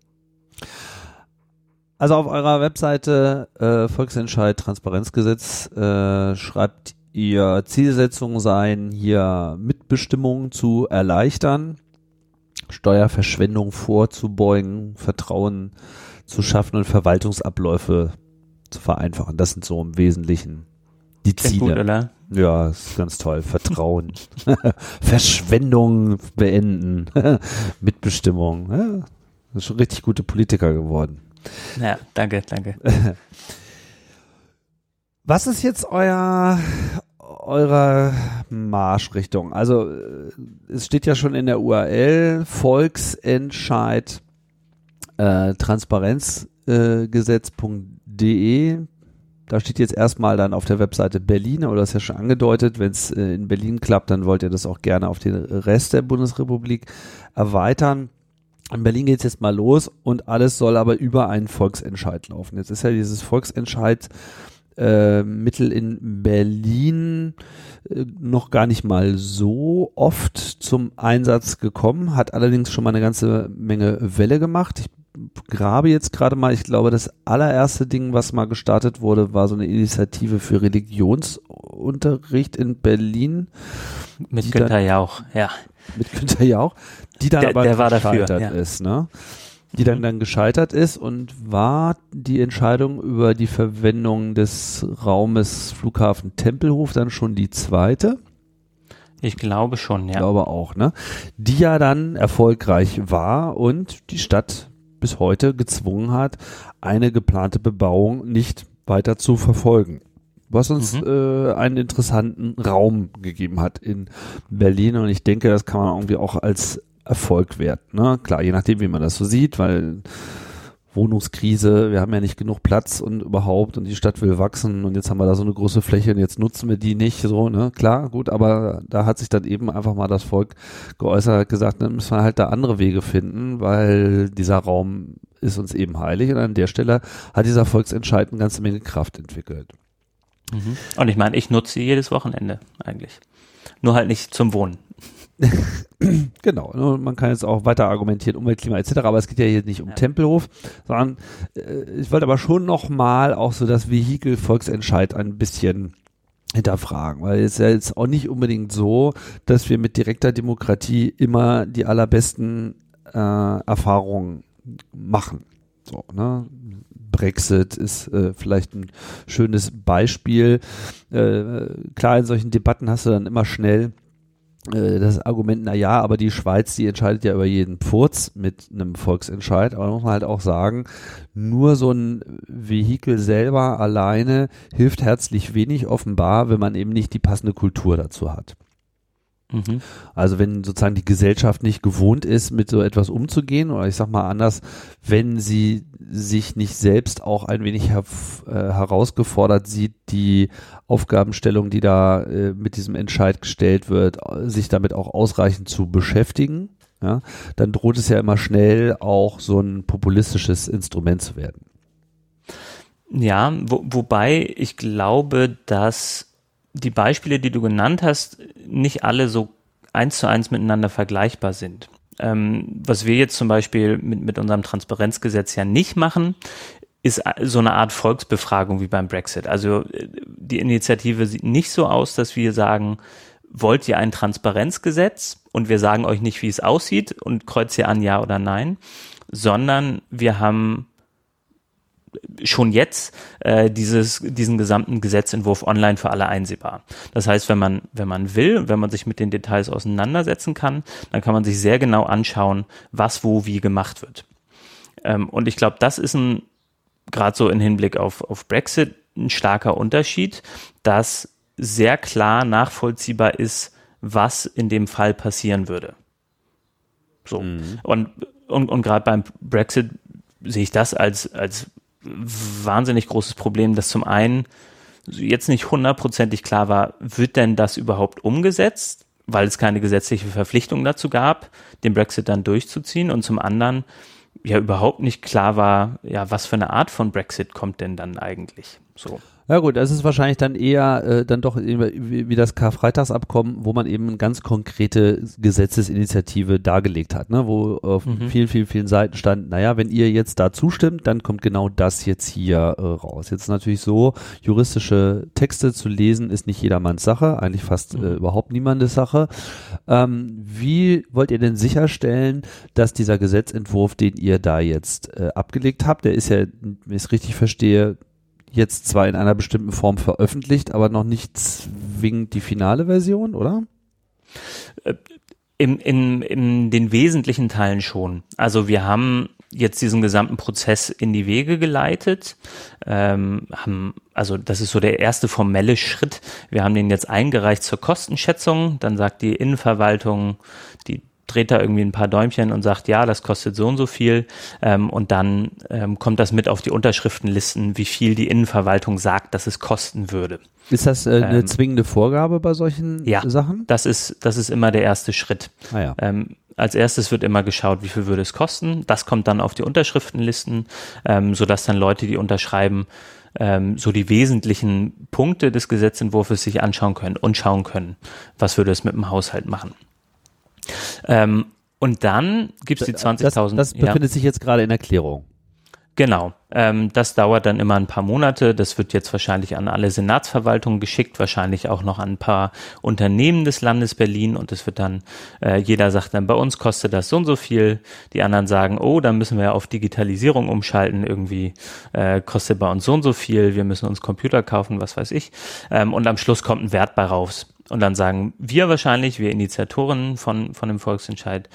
Also auf eurer Webseite äh, Volksentscheid Transparenzgesetz äh, schreibt ihr Zielsetzung sein, hier Mitbestimmung zu erleichtern, Steuerverschwendung vorzubeugen, Vertrauen zu schaffen und Verwaltungsabläufe zu vereinfachen. Das sind so im Wesentlichen die Ziele. Gut, ja, ist ganz toll. Vertrauen. <laughs> Verschwendung beenden. <laughs> Mitbestimmung. Ja, ist schon richtig gute Politiker geworden. Ja, danke, danke. <laughs> Was ist jetzt euer eurer Marschrichtung? Also äh, es steht ja schon in der URL Volksentscheid äh, Transparenzgesetz.de. Äh, da steht jetzt erstmal dann auf der Webseite Berlin, das ist ja schon angedeutet, wenn es äh, in Berlin klappt, dann wollt ihr das auch gerne auf den Rest der Bundesrepublik erweitern. In Berlin geht es jetzt mal los und alles soll aber über einen Volksentscheid laufen. Jetzt ist ja dieses Volksentscheid äh, Mittel in Berlin äh, noch gar nicht mal so oft zum Einsatz gekommen, hat allerdings schon mal eine ganze Menge Welle gemacht. Ich grabe jetzt gerade mal, ich glaube, das allererste Ding, was mal gestartet wurde, war so eine Initiative für Religionsunterricht in Berlin. Mit Günther dann, Jauch, ja. Mit Günther Jauch, die dann der, aber der gescheitert dafür, ja. ist, ne? die dann, mhm. dann gescheitert ist und war die Entscheidung über die Verwendung des Raumes Flughafen Tempelhof dann schon die zweite? Ich glaube schon, ja. Ich glaube auch, ne? Die ja dann erfolgreich war und die Stadt bis heute gezwungen hat, eine geplante Bebauung nicht weiter zu verfolgen. Was uns mhm. äh, einen interessanten Raum gegeben hat in Berlin und ich denke, das kann man irgendwie auch als Erfolg werten. Ne? Klar, je nachdem, wie man das so sieht, weil Wohnungskrise, wir haben ja nicht genug Platz und überhaupt und die Stadt will wachsen und jetzt haben wir da so eine große Fläche und jetzt nutzen wir die nicht so, ne? Klar, gut, aber da hat sich dann eben einfach mal das Volk geäußert, gesagt, dann müssen wir halt da andere Wege finden, weil dieser Raum ist uns eben heilig und an der Stelle hat dieser Volksentscheid eine ganze Menge Kraft entwickelt. Mhm. Und ich meine, ich nutze jedes Wochenende eigentlich. Nur halt nicht zum Wohnen. <clears throat> genau, ne, man kann jetzt auch weiter argumentieren, Umweltklima etc., aber es geht ja hier nicht um ja. Tempelhof, sondern äh, ich wollte aber schon nochmal auch so das Vehikel Volksentscheid ein bisschen hinterfragen, weil es ist ja jetzt auch nicht unbedingt so, dass wir mit direkter Demokratie immer die allerbesten äh, Erfahrungen machen. So, ne? Brexit ist äh, vielleicht ein schönes Beispiel. Äh, klar, in solchen Debatten hast du dann immer schnell das Argument, na ja, aber die Schweiz, die entscheidet ja über jeden Pfurz mit einem Volksentscheid. Aber muss man halt auch sagen, nur so ein Vehikel selber alleine hilft herzlich wenig offenbar, wenn man eben nicht die passende Kultur dazu hat. Mhm. Also wenn sozusagen die Gesellschaft nicht gewohnt ist, mit so etwas umzugehen, oder ich sag mal anders, wenn sie sich nicht selbst auch ein wenig her äh, herausgefordert sieht, die Aufgabenstellung, die da äh, mit diesem Entscheid gestellt wird, sich damit auch ausreichend zu beschäftigen, ja, dann droht es ja immer schnell auch so ein populistisches Instrument zu werden. Ja, wo, wobei ich glaube, dass die Beispiele, die du genannt hast, nicht alle so eins zu eins miteinander vergleichbar sind. Ähm, was wir jetzt zum Beispiel mit, mit unserem Transparenzgesetz ja nicht machen, ist so eine Art Volksbefragung wie beim Brexit. Also äh, die Initiative sieht nicht so aus, dass wir sagen, wollt ihr ein Transparenzgesetz und wir sagen euch nicht, wie es aussieht und kreuzt ihr an ja oder nein, sondern wir haben schon jetzt äh, dieses, diesen gesamten Gesetzentwurf online für alle einsehbar. Das heißt, wenn man, wenn man will, wenn man sich mit den Details auseinandersetzen kann, dann kann man sich sehr genau anschauen, was wo wie gemacht wird. Ähm, und ich glaube, das ist ein, gerade so im Hinblick auf, auf Brexit, ein starker Unterschied, dass sehr klar nachvollziehbar ist, was in dem Fall passieren würde. So. Mhm. Und, und, und gerade beim Brexit sehe ich das als, als wahnsinnig großes Problem, dass zum einen jetzt nicht hundertprozentig klar war, wird denn das überhaupt umgesetzt, weil es keine gesetzliche Verpflichtung dazu gab, den Brexit dann durchzuziehen und zum anderen ja überhaupt nicht klar war, ja, was für eine Art von Brexit kommt denn dann eigentlich so. Ja gut, das ist wahrscheinlich dann eher äh, dann doch wie, wie das Karfreitagsabkommen, wo man eben eine ganz konkrete Gesetzesinitiative dargelegt hat, ne? wo auf mhm. vielen, vielen, vielen Seiten stand, naja, wenn ihr jetzt da zustimmt, dann kommt genau das jetzt hier äh, raus. Jetzt natürlich so, juristische Texte zu lesen ist nicht jedermanns Sache, eigentlich fast mhm. äh, überhaupt niemandes Sache. Ähm, wie wollt ihr denn sicherstellen, dass dieser Gesetzentwurf, den ihr da jetzt äh, abgelegt habt, der ist ja, wenn ich es richtig verstehe, jetzt zwar in einer bestimmten Form veröffentlicht, aber noch nicht zwingend die finale Version, oder? In, in, in den wesentlichen Teilen schon. Also wir haben jetzt diesen gesamten Prozess in die Wege geleitet. Ähm, haben, also das ist so der erste formelle Schritt. Wir haben den jetzt eingereicht zur Kostenschätzung. Dann sagt die Innenverwaltung, die dreht da irgendwie ein paar Däumchen und sagt, ja, das kostet so und so viel. Ähm, und dann ähm, kommt das mit auf die Unterschriftenlisten, wie viel die Innenverwaltung sagt, dass es kosten würde. Ist das äh, eine ähm, zwingende Vorgabe bei solchen ja, Sachen? Das ist, das ist immer der erste Schritt. Ah, ja. ähm, als erstes wird immer geschaut, wie viel würde es kosten. Das kommt dann auf die Unterschriftenlisten, ähm, sodass dann Leute, die unterschreiben, ähm, so die wesentlichen Punkte des Gesetzentwurfs sich anschauen können und schauen können, was würde es mit dem Haushalt machen. Ähm, und dann gibt es die 20.000. Das, das befindet ja. sich jetzt gerade in Erklärung. Genau. Ähm, das dauert dann immer ein paar Monate. Das wird jetzt wahrscheinlich an alle Senatsverwaltungen geschickt, wahrscheinlich auch noch an ein paar Unternehmen des Landes Berlin. Und es wird dann, äh, jeder sagt dann, bei uns kostet das so und so viel. Die anderen sagen, oh, dann müssen wir auf Digitalisierung umschalten. Irgendwie äh, kostet bei uns so und so viel. Wir müssen uns Computer kaufen, was weiß ich. Ähm, und am Schluss kommt ein Wert bei raus. Und dann sagen wir wahrscheinlich, wir Initiatoren von, von dem Volksentscheid,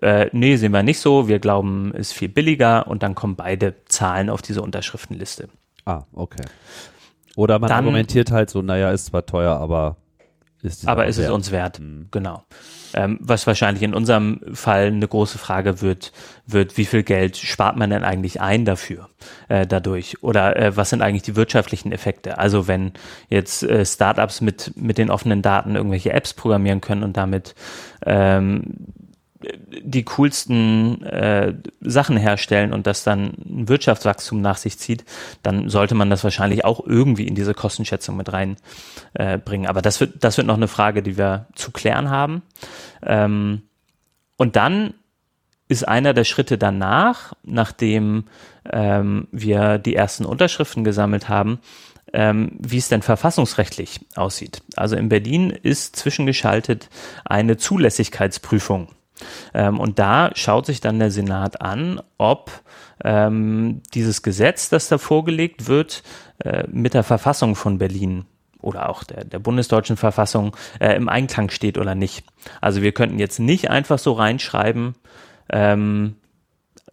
äh, nee, sehen wir nicht so, wir glauben, ist viel billiger und dann kommen beide Zahlen auf diese Unterschriftenliste. Ah, okay. Oder man dann, argumentiert halt so, naja, ist zwar teuer, aber ist aber ist wert. es uns wert. Mhm. Genau. Ähm, was wahrscheinlich in unserem Fall eine große Frage wird, wird, wie viel Geld spart man denn eigentlich ein dafür, äh, dadurch? Oder äh, was sind eigentlich die wirtschaftlichen Effekte? Also wenn jetzt äh, Startups mit, mit den offenen Daten irgendwelche Apps programmieren können und damit ähm, die coolsten äh, Sachen herstellen und das dann ein Wirtschaftswachstum nach sich zieht, dann sollte man das wahrscheinlich auch irgendwie in diese Kostenschätzung mit reinbringen. Äh, Aber das wird, das wird noch eine Frage, die wir zu klären haben. Ähm, und dann ist einer der Schritte danach, nachdem ähm, wir die ersten Unterschriften gesammelt haben, ähm, wie es denn verfassungsrechtlich aussieht. Also in Berlin ist zwischengeschaltet eine Zulässigkeitsprüfung ähm, und da schaut sich dann der Senat an, ob ähm, dieses Gesetz, das da vorgelegt wird, äh, mit der Verfassung von Berlin oder auch der, der bundesdeutschen Verfassung äh, im Einklang steht oder nicht. Also wir könnten jetzt nicht einfach so reinschreiben, ähm,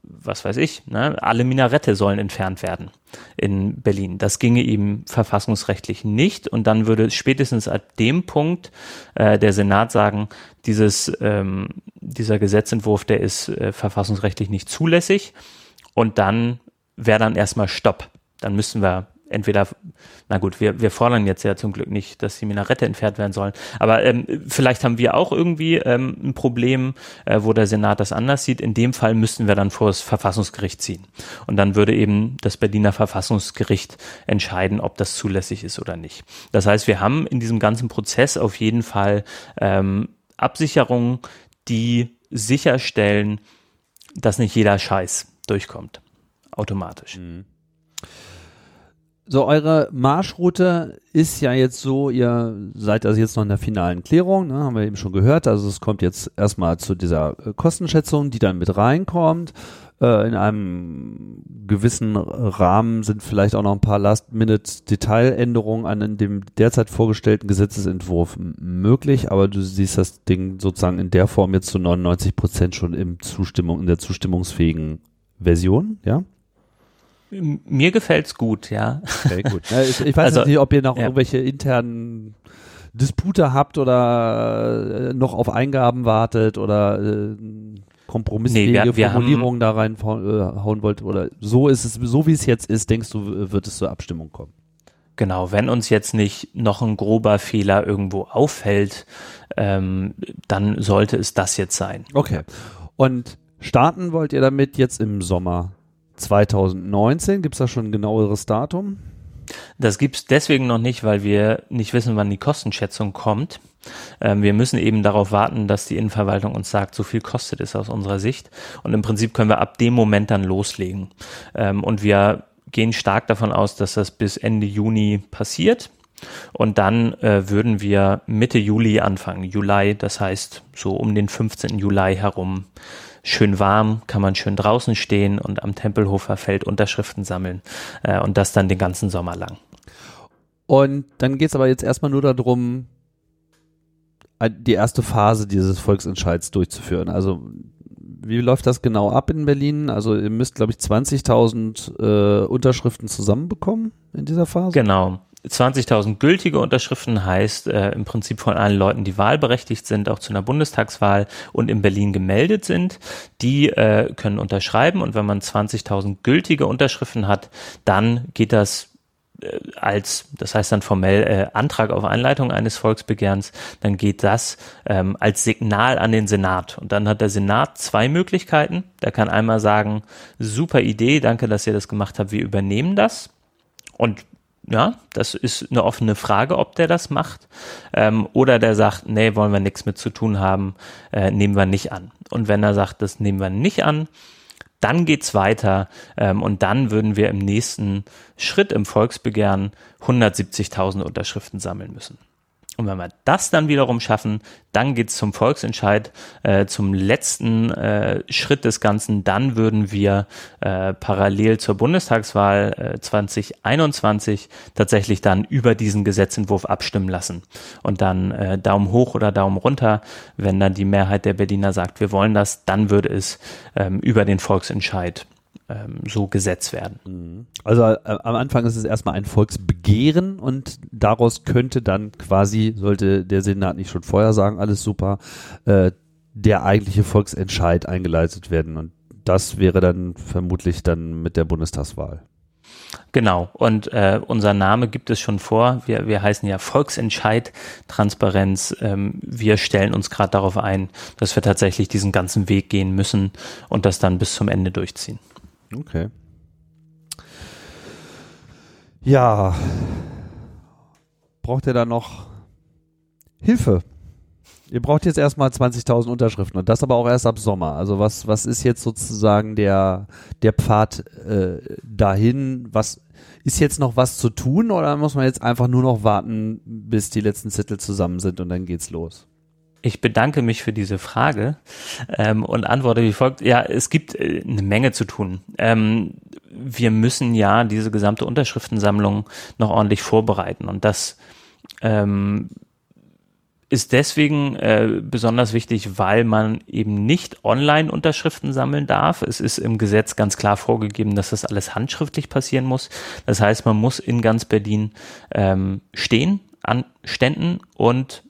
was weiß ich, ne, alle Minarette sollen entfernt werden in Berlin. Das ginge ihm verfassungsrechtlich nicht und dann würde spätestens ab dem Punkt äh, der Senat sagen, dieses, ähm, dieser Gesetzentwurf, der ist äh, verfassungsrechtlich nicht zulässig und dann wäre dann erstmal Stopp. Dann müssen wir entweder, na gut, wir, wir fordern jetzt ja zum Glück nicht, dass die Minarette entfernt werden sollen, aber ähm, vielleicht haben wir auch irgendwie ähm, ein Problem, äh, wo der Senat das anders sieht. In dem Fall müssten wir dann vor das Verfassungsgericht ziehen. Und dann würde eben das Berliner Verfassungsgericht entscheiden, ob das zulässig ist oder nicht. Das heißt, wir haben in diesem ganzen Prozess auf jeden Fall ähm, Absicherungen, die sicherstellen, dass nicht jeder Scheiß durchkommt. Automatisch. Mhm. So, eure Marschroute ist ja jetzt so, ihr seid also jetzt noch in der finalen Klärung, ne, haben wir eben schon gehört. Also es kommt jetzt erstmal zu dieser äh, Kostenschätzung, die dann mit reinkommt. Äh, in einem gewissen Rahmen sind vielleicht auch noch ein paar Last-Minute-Detailänderungen an dem derzeit vorgestellten Gesetzesentwurf möglich, aber du siehst das Ding sozusagen in der Form jetzt zu 99 Prozent schon im Zustimmung, in der zustimmungsfähigen Version, ja? Mir gefällt's gut, ja. Okay, gut. <laughs> Ja, ich, weiß also, nicht, ob ihr noch ja. irgendwelche internen Dispute habt oder äh, noch auf Eingaben wartet oder äh, kompromissfähige nee, wir, Formulierungen da reinhauen äh, wollt oder so ist es, so wie es jetzt ist, denkst du, wird es zur Abstimmung kommen? Genau, wenn uns jetzt nicht noch ein grober Fehler irgendwo auffällt, ähm, dann sollte es das jetzt sein. Okay. Und starten wollt ihr damit jetzt im Sommer 2019. Gibt es da schon ein genaueres Datum? Das gibt es deswegen noch nicht, weil wir nicht wissen, wann die Kostenschätzung kommt. Ähm, wir müssen eben darauf warten, dass die Innenverwaltung uns sagt, so viel kostet es aus unserer Sicht. Und im Prinzip können wir ab dem Moment dann loslegen. Ähm, und wir gehen stark davon aus, dass das bis Ende Juni passiert. Und dann äh, würden wir Mitte Juli anfangen. Juli, das heißt so um den 15. Juli herum schön warm, kann man schön draußen stehen und am Tempelhofer Feld Unterschriften sammeln äh, und das dann den ganzen Sommer lang. Und dann geht es aber jetzt erstmal nur darum, die erste Phase dieses Volksentscheids durchzuführen. Also wie läuft das genau ab in Berlin? Also ihr müsst, glaube ich, 20.000 äh, Unterschriften zusammenbekommen in dieser Phase. Genau. 20.000 gültige Unterschriften heißt äh, im Prinzip von allen Leuten, die wahlberechtigt sind, auch zu einer Bundestagswahl und in Berlin gemeldet sind, die äh, können unterschreiben und wenn man 20.000 gültige Unterschriften hat, dann geht das äh, als, das heißt dann formell äh, Antrag auf Einleitung eines Volksbegehrens, dann geht das ähm, als Signal an den Senat. Und dann hat der Senat zwei Möglichkeiten. Der kann einmal sagen, super Idee, danke, dass ihr das gemacht habt, wir übernehmen das. Und ja, das ist eine offene Frage, ob der das macht. Ähm, oder der sagt, nee, wollen wir nichts mit zu tun haben, äh, nehmen wir nicht an. Und wenn er sagt, das nehmen wir nicht an, dann geht's weiter ähm, und dann würden wir im nächsten Schritt im Volksbegehren 170.000 Unterschriften sammeln müssen. Und wenn wir das dann wiederum schaffen, dann geht's zum Volksentscheid, äh, zum letzten äh, Schritt des Ganzen. Dann würden wir äh, parallel zur Bundestagswahl äh, 2021 tatsächlich dann über diesen Gesetzentwurf abstimmen lassen. Und dann äh, Daumen hoch oder Daumen runter. Wenn dann die Mehrheit der Berliner sagt, wir wollen das, dann würde es ähm, über den Volksentscheid ähm, so gesetzt werden. Mhm. Also äh, am Anfang ist es erstmal ein Volksbegehren und daraus könnte dann quasi, sollte der Senat nicht schon vorher sagen, alles super, äh, der eigentliche Volksentscheid eingeleitet werden. Und das wäre dann vermutlich dann mit der Bundestagswahl. Genau, und äh, unser Name gibt es schon vor. Wir, wir heißen ja Volksentscheid Transparenz. Ähm, wir stellen uns gerade darauf ein, dass wir tatsächlich diesen ganzen Weg gehen müssen und das dann bis zum Ende durchziehen. Okay. Ja. Braucht ihr da noch Hilfe? Ihr braucht jetzt erstmal 20.000 Unterschriften und das aber auch erst ab Sommer. Also was, was ist jetzt sozusagen der, der Pfad äh, dahin? Was ist jetzt noch was zu tun oder muss man jetzt einfach nur noch warten, bis die letzten Zettel zusammen sind und dann geht's los? Ich bedanke mich für diese Frage ähm, und antworte wie folgt. Ja, es gibt äh, eine Menge zu tun. Ähm, wir müssen ja diese gesamte Unterschriftensammlung noch ordentlich vorbereiten und das ähm, ist deswegen äh, besonders wichtig, weil man eben nicht online Unterschriften sammeln darf. Es ist im Gesetz ganz klar vorgegeben, dass das alles handschriftlich passieren muss. Das heißt, man muss in ganz Berlin ähm, stehen an Ständen und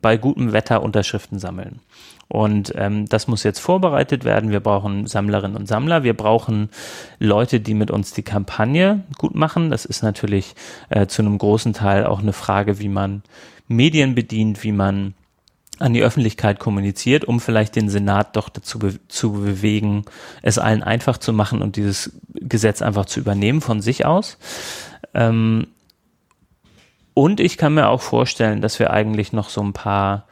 bei gutem Wetter Unterschriften sammeln. Und ähm, das muss jetzt vorbereitet werden. Wir brauchen Sammlerinnen und Sammler. Wir brauchen Leute, die mit uns die Kampagne gut machen. Das ist natürlich äh, zu einem großen Teil auch eine Frage, wie man Medien bedient, wie man an die Öffentlichkeit kommuniziert, um vielleicht den Senat doch dazu be zu bewegen, es allen einfach zu machen und dieses Gesetz einfach zu übernehmen von sich aus. Ähm, und ich kann mir auch vorstellen, dass wir eigentlich noch so ein paar,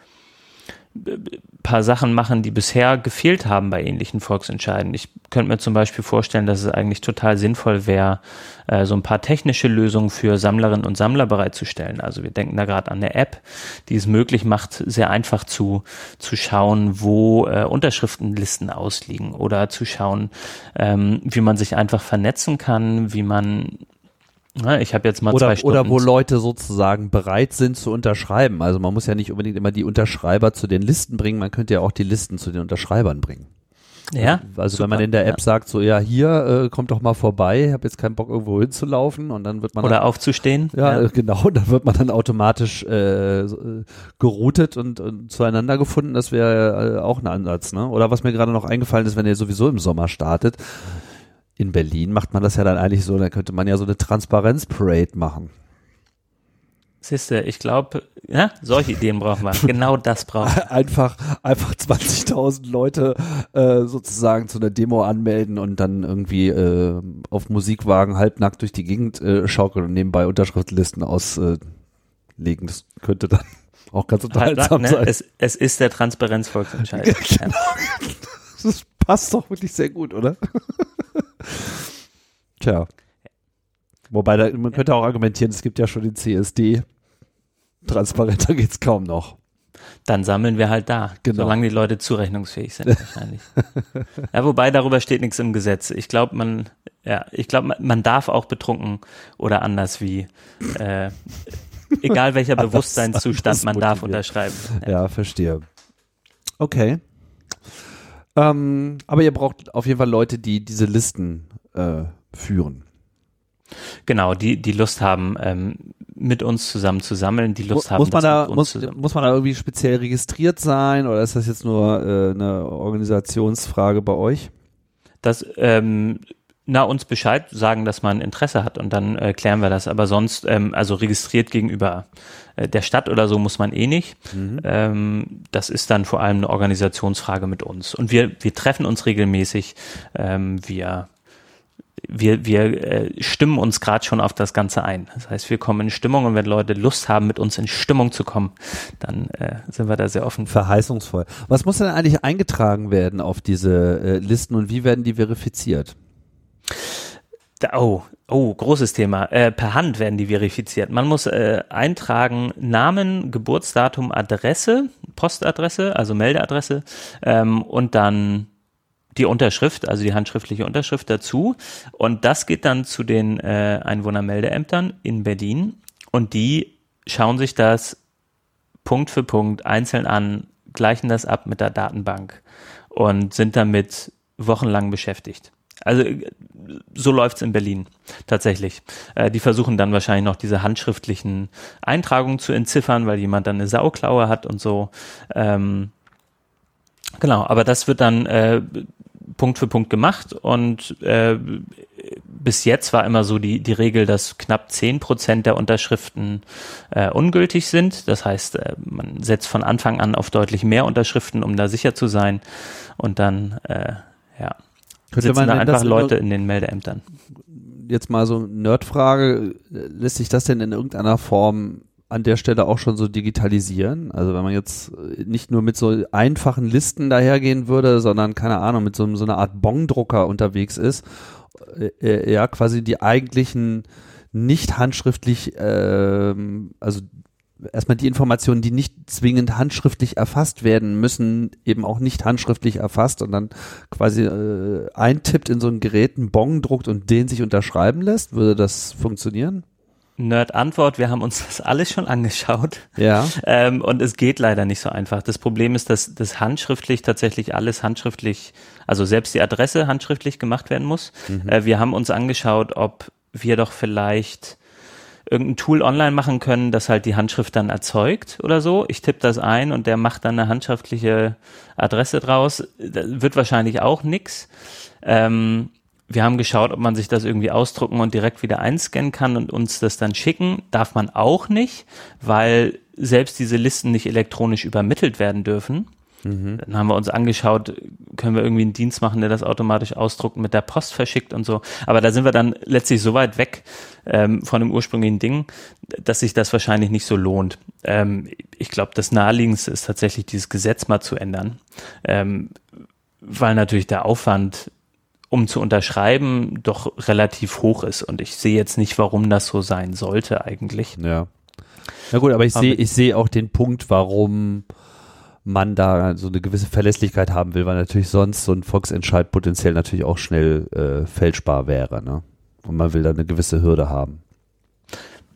paar Sachen machen, die bisher gefehlt haben bei ähnlichen Volksentscheiden. Ich könnte mir zum Beispiel vorstellen, dass es eigentlich total sinnvoll wäre, äh, so ein paar technische Lösungen für Sammlerinnen und Sammler bereitzustellen. Also wir denken da gerade an eine App, die es möglich macht, sehr einfach zu, zu schauen, wo äh, Unterschriftenlisten ausliegen oder zu schauen, ähm, wie man sich einfach vernetzen kann, wie man na, ich habe jetzt mal oder, zwei Stunden. Oder wo Leute sozusagen bereit sind zu unterschreiben. Also man muss ja nicht unbedingt immer die Unterschreiber zu den Listen bringen, man könnte ja auch die Listen zu den Unterschreibern bringen. Ja. Also super, wenn man in der App ja. sagt, so ja, hier, äh, kommt doch mal vorbei, ich habe jetzt keinen Bock irgendwo hinzulaufen und dann wird man Oder dann, aufzustehen. Ja, ja, <laughs> genau, dann wird man dann automatisch äh, geroutet und, und zueinander gefunden, das wäre äh, auch ein Ansatz, ne? Oder was mir gerade noch eingefallen ist, wenn ihr sowieso im Sommer startet, in Berlin macht man das ja dann eigentlich so, da könnte man ja so eine Transparenz-Parade machen. Siehste, ich glaube, ja, solche Ideen brauchen wir. Genau das brauchen wir. <laughs> Einfach, einfach 20.000 Leute äh, sozusagen zu einer Demo anmelden und dann irgendwie äh, auf Musikwagen halbnackt durch die Gegend äh, schaukeln und nebenbei Unterschriftlisten auslegen. das könnte dann <laughs> auch ganz unterhaltsam ne? sein. Es, es ist der Transparenzvolksentscheid. <laughs> genau. Das passt doch wirklich sehr gut, oder? Tja. Wobei, da, man könnte auch argumentieren, es gibt ja schon den CSD. Transparenter geht's kaum noch. Dann sammeln wir halt da, genau. solange die Leute zurechnungsfähig sind wahrscheinlich. <laughs> ja, wobei darüber steht nichts im Gesetz. Ich glaube, man, ja, ich glaube, man, darf auch betrunken oder anders wie, äh, egal welcher <laughs> Bewusstseinszustand, man darf unterschreiben. Ja. ja, verstehe. Okay. Ähm, aber ihr braucht auf jeden Fall Leute, die diese Listen äh, führen. Genau, die, die Lust haben, ähm, mit uns zusammen zu sammeln, die Lust haben, muss man da, muss, muss man da irgendwie speziell registriert sein oder ist das jetzt nur äh, eine Organisationsfrage bei euch? Das, ähm, na, uns Bescheid sagen, dass man Interesse hat und dann äh, klären wir das. Aber sonst, ähm, also registriert gegenüber äh, der Stadt oder so muss man eh nicht. Mhm. Ähm, das ist dann vor allem eine Organisationsfrage mit uns. Und wir, wir treffen uns regelmäßig. Ähm, wir wir, wir äh, stimmen uns gerade schon auf das Ganze ein. Das heißt, wir kommen in Stimmung und wenn Leute Lust haben, mit uns in Stimmung zu kommen, dann äh, sind wir da sehr offen. Verheißungsvoll. Was muss denn eigentlich eingetragen werden auf diese äh, Listen und wie werden die verifiziert? Da, oh, Oh, großes Thema. Äh, per Hand werden die verifiziert. Man muss äh, eintragen Namen, Geburtsdatum, Adresse, Postadresse, also Meldeadresse ähm, und dann die Unterschrift, also die handschriftliche Unterschrift dazu. Und das geht dann zu den äh, Einwohnermeldeämtern in Berlin und die schauen sich das Punkt für Punkt einzeln an, gleichen das ab mit der Datenbank und sind damit wochenlang beschäftigt. Also so läuft's in Berlin tatsächlich. Äh, die versuchen dann wahrscheinlich noch diese handschriftlichen Eintragungen zu entziffern, weil jemand dann eine Sauklaue hat und so. Ähm, genau, aber das wird dann äh, Punkt für Punkt gemacht und äh, bis jetzt war immer so die, die Regel, dass knapp zehn Prozent der Unterschriften äh, ungültig sind. Das heißt, äh, man setzt von Anfang an auf deutlich mehr Unterschriften, um da sicher zu sein. Und dann, äh, ja, sitzen man da einfach Leute in den Meldeämtern. Jetzt mal so Nerdfrage, lässt sich das denn in irgendeiner Form an der Stelle auch schon so digitalisieren? Also wenn man jetzt nicht nur mit so einfachen Listen dahergehen würde, sondern keine Ahnung, mit so, so einer Art Bongdrucker unterwegs ist, äh, äh, ja, quasi die eigentlichen nicht handschriftlich, ähm, also erstmal die Informationen, die nicht zwingend handschriftlich erfasst werden müssen, eben auch nicht handschriftlich erfasst und dann quasi äh, eintippt in so ein Gerät, einen Bon druckt und den sich unterschreiben lässt, würde das funktionieren? Nerd-Antwort, wir haben uns das alles schon angeschaut. Ja. Ähm, und es geht leider nicht so einfach. Das Problem ist, dass das handschriftlich tatsächlich alles handschriftlich, also selbst die Adresse handschriftlich gemacht werden muss. Mhm. Äh, wir haben uns angeschaut, ob wir doch vielleicht irgendein Tool online machen können, das halt die Handschrift dann erzeugt oder so. Ich tippe das ein und der macht dann eine handschriftliche Adresse draus. Das wird wahrscheinlich auch nix. Ähm, wir haben geschaut, ob man sich das irgendwie ausdrucken und direkt wieder einscannen kann und uns das dann schicken. Darf man auch nicht, weil selbst diese Listen nicht elektronisch übermittelt werden dürfen. Mhm. Dann haben wir uns angeschaut, können wir irgendwie einen Dienst machen, der das automatisch ausdruckt und mit der Post verschickt und so. Aber da sind wir dann letztlich so weit weg ähm, von dem ursprünglichen Ding, dass sich das wahrscheinlich nicht so lohnt. Ähm, ich glaube, das Naheliegendste ist tatsächlich, dieses Gesetz mal zu ändern, ähm, weil natürlich der Aufwand um zu unterschreiben, doch relativ hoch ist. Und ich sehe jetzt nicht, warum das so sein sollte eigentlich. Ja. Na gut, aber ich sehe, ich sehe auch den Punkt, warum man da so eine gewisse Verlässlichkeit haben will, weil natürlich sonst so ein Volksentscheid potenziell natürlich auch schnell äh, fälschbar wäre, ne? Und man will da eine gewisse Hürde haben.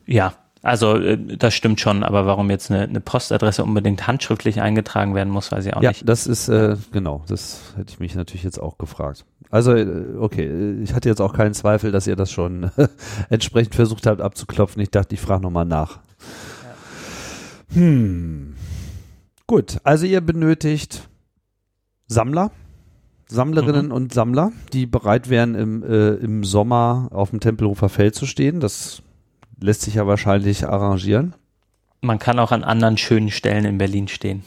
Ja, also äh, das stimmt schon, aber warum jetzt eine, eine Postadresse unbedingt handschriftlich eingetragen werden muss, weiß ich auch ja, nicht. das ist, äh, genau, das hätte ich mich natürlich jetzt auch gefragt. Also, äh, okay, ich hatte jetzt auch keinen Zweifel, dass ihr das schon <laughs> entsprechend versucht habt abzuklopfen. Ich dachte, ich frage nochmal nach. Hm. Gut, also ihr benötigt Sammler, Sammlerinnen und Sammler, die bereit wären, im, äh, im Sommer auf dem Tempelhofer Feld zu stehen. Das lässt sich ja wahrscheinlich arrangieren. Man kann auch an anderen schönen Stellen in Berlin stehen.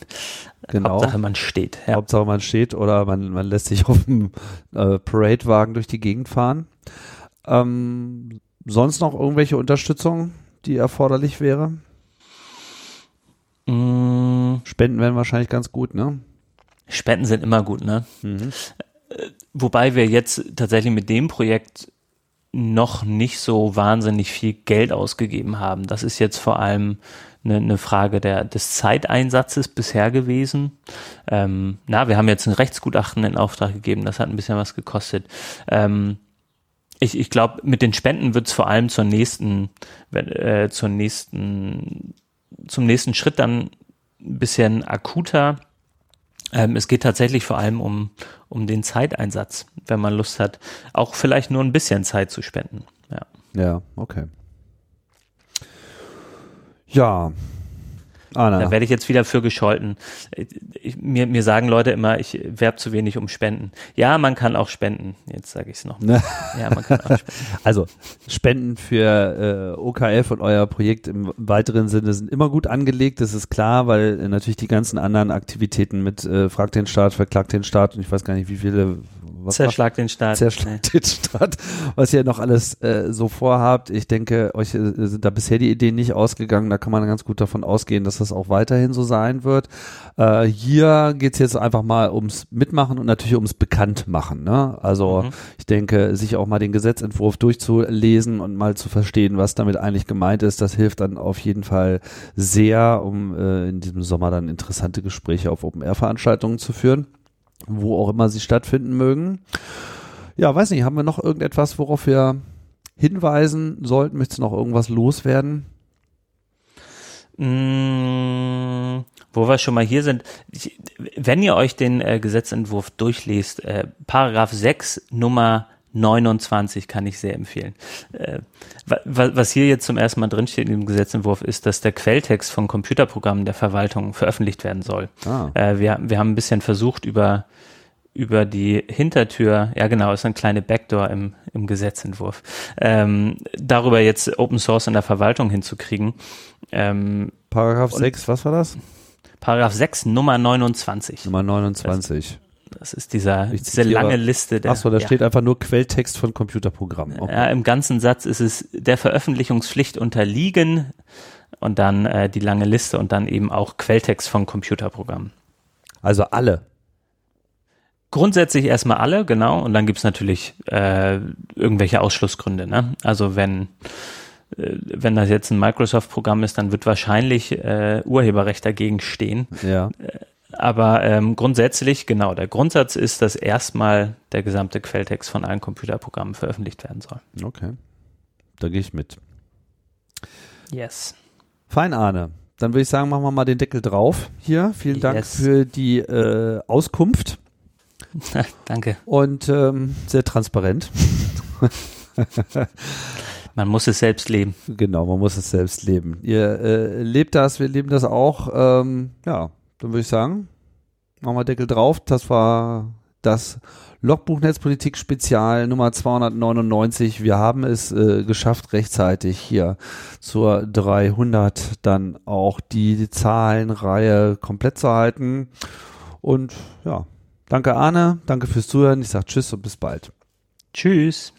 Genau. Hauptsache man steht. Ja. Hauptsache man steht oder man, man lässt sich auf dem äh, Paradewagen durch die Gegend fahren. Ähm, sonst noch irgendwelche Unterstützung, die erforderlich wäre? Spenden wären wahrscheinlich ganz gut, ne? Spenden sind immer gut, ne? Mhm. Wobei wir jetzt tatsächlich mit dem Projekt noch nicht so wahnsinnig viel Geld ausgegeben haben. Das ist jetzt vor allem eine, eine Frage der, des Zeiteinsatzes bisher gewesen. Ähm, na, wir haben jetzt ein Rechtsgutachten in Auftrag gegeben, das hat ein bisschen was gekostet. Ähm, ich ich glaube, mit den Spenden wird es vor allem zur nächsten, äh, zur nächsten, zum nächsten Schritt dann ein bisschen akuter. Ähm, es geht tatsächlich vor allem um, um den Zeiteinsatz, wenn man Lust hat, auch vielleicht nur ein bisschen Zeit zu spenden. Ja. Ja, okay. Ja. Anna. Da werde ich jetzt wieder für gescholten. Ich, mir, mir sagen Leute immer, ich werbe zu wenig um Spenden. Ja, man kann auch spenden. Jetzt sage ich es noch. Ne? Ja, man kann auch spenden. <laughs> Also Spenden für äh, OKF und euer Projekt im weiteren Sinne sind immer gut angelegt, das ist klar, weil äh, natürlich die ganzen anderen Aktivitäten mit äh, Frag den Staat, Verklagt den Staat und ich weiß gar nicht, wie viele was Zerschlag den Staat. Zerschlag nee. den Staat, was ihr noch alles äh, so vorhabt. Ich denke, euch äh, sind da bisher die Ideen nicht ausgegangen. Da kann man ganz gut davon ausgehen, dass das auch weiterhin so sein wird. Äh, hier geht's jetzt einfach mal ums Mitmachen und natürlich ums Bekanntmachen. Ne? Also mhm. ich denke, sich auch mal den Gesetzentwurf durchzulesen und mal zu verstehen, was damit eigentlich gemeint ist, das hilft dann auf jeden Fall sehr, um äh, in diesem Sommer dann interessante Gespräche auf Open-Air-Veranstaltungen zu führen wo auch immer sie stattfinden mögen. Ja, weiß nicht, haben wir noch irgendetwas, worauf wir hinweisen sollten? Möchtest du noch irgendwas loswerden? Mmh, wo wir schon mal hier sind, wenn ihr euch den äh, Gesetzentwurf durchliest, äh, Paragraph 6 Nummer 29 kann ich sehr empfehlen. Äh, was hier jetzt zum ersten Mal drinsteht in dem Gesetzentwurf ist, dass der Quelltext von Computerprogrammen der Verwaltung veröffentlicht werden soll. Ah. Äh, wir, wir haben ein bisschen versucht, über, über die Hintertür, ja genau, ist eine kleine Backdoor im, im Gesetzentwurf, ähm, darüber jetzt Open Source in der Verwaltung hinzukriegen. Ähm, Paragraph 6, was war das? Paragraph 6, Nummer 29. Nummer 29. Das ist dieser, diese lange Liste. Der, Achso, da ja. steht einfach nur Quelltext von Computerprogrammen. Okay. Ja, im ganzen Satz ist es der Veröffentlichungspflicht unterliegen und dann äh, die lange Liste und dann eben auch Quelltext von Computerprogrammen. Also alle. Grundsätzlich erstmal alle, genau. Und dann gibt's natürlich äh, irgendwelche Ausschlussgründe. Ne? Also wenn äh, wenn das jetzt ein Microsoft-Programm ist, dann wird wahrscheinlich äh, Urheberrecht dagegen stehen. Ja. Aber ähm, grundsätzlich, genau, der Grundsatz ist, dass erstmal der gesamte Quelltext von allen Computerprogrammen veröffentlicht werden soll. Okay. Da gehe ich mit. Yes. Fein, Arne. Dann würde ich sagen, machen wir mal den Deckel drauf hier. Vielen Dank yes. für die äh, Auskunft. <laughs> Danke. Und ähm, sehr transparent. <laughs> man muss es selbst leben. Genau, man muss es selbst leben. Ihr äh, lebt das, wir leben das auch. Ähm, ja, dann würde ich sagen, machen wir Deckel drauf. Das war das Logbuch Netzpolitik Spezial Nummer 299. Wir haben es äh, geschafft, rechtzeitig hier zur 300 dann auch die Zahlenreihe komplett zu halten. Und ja, danke Arne, danke fürs Zuhören. Ich sage Tschüss und bis bald. Tschüss.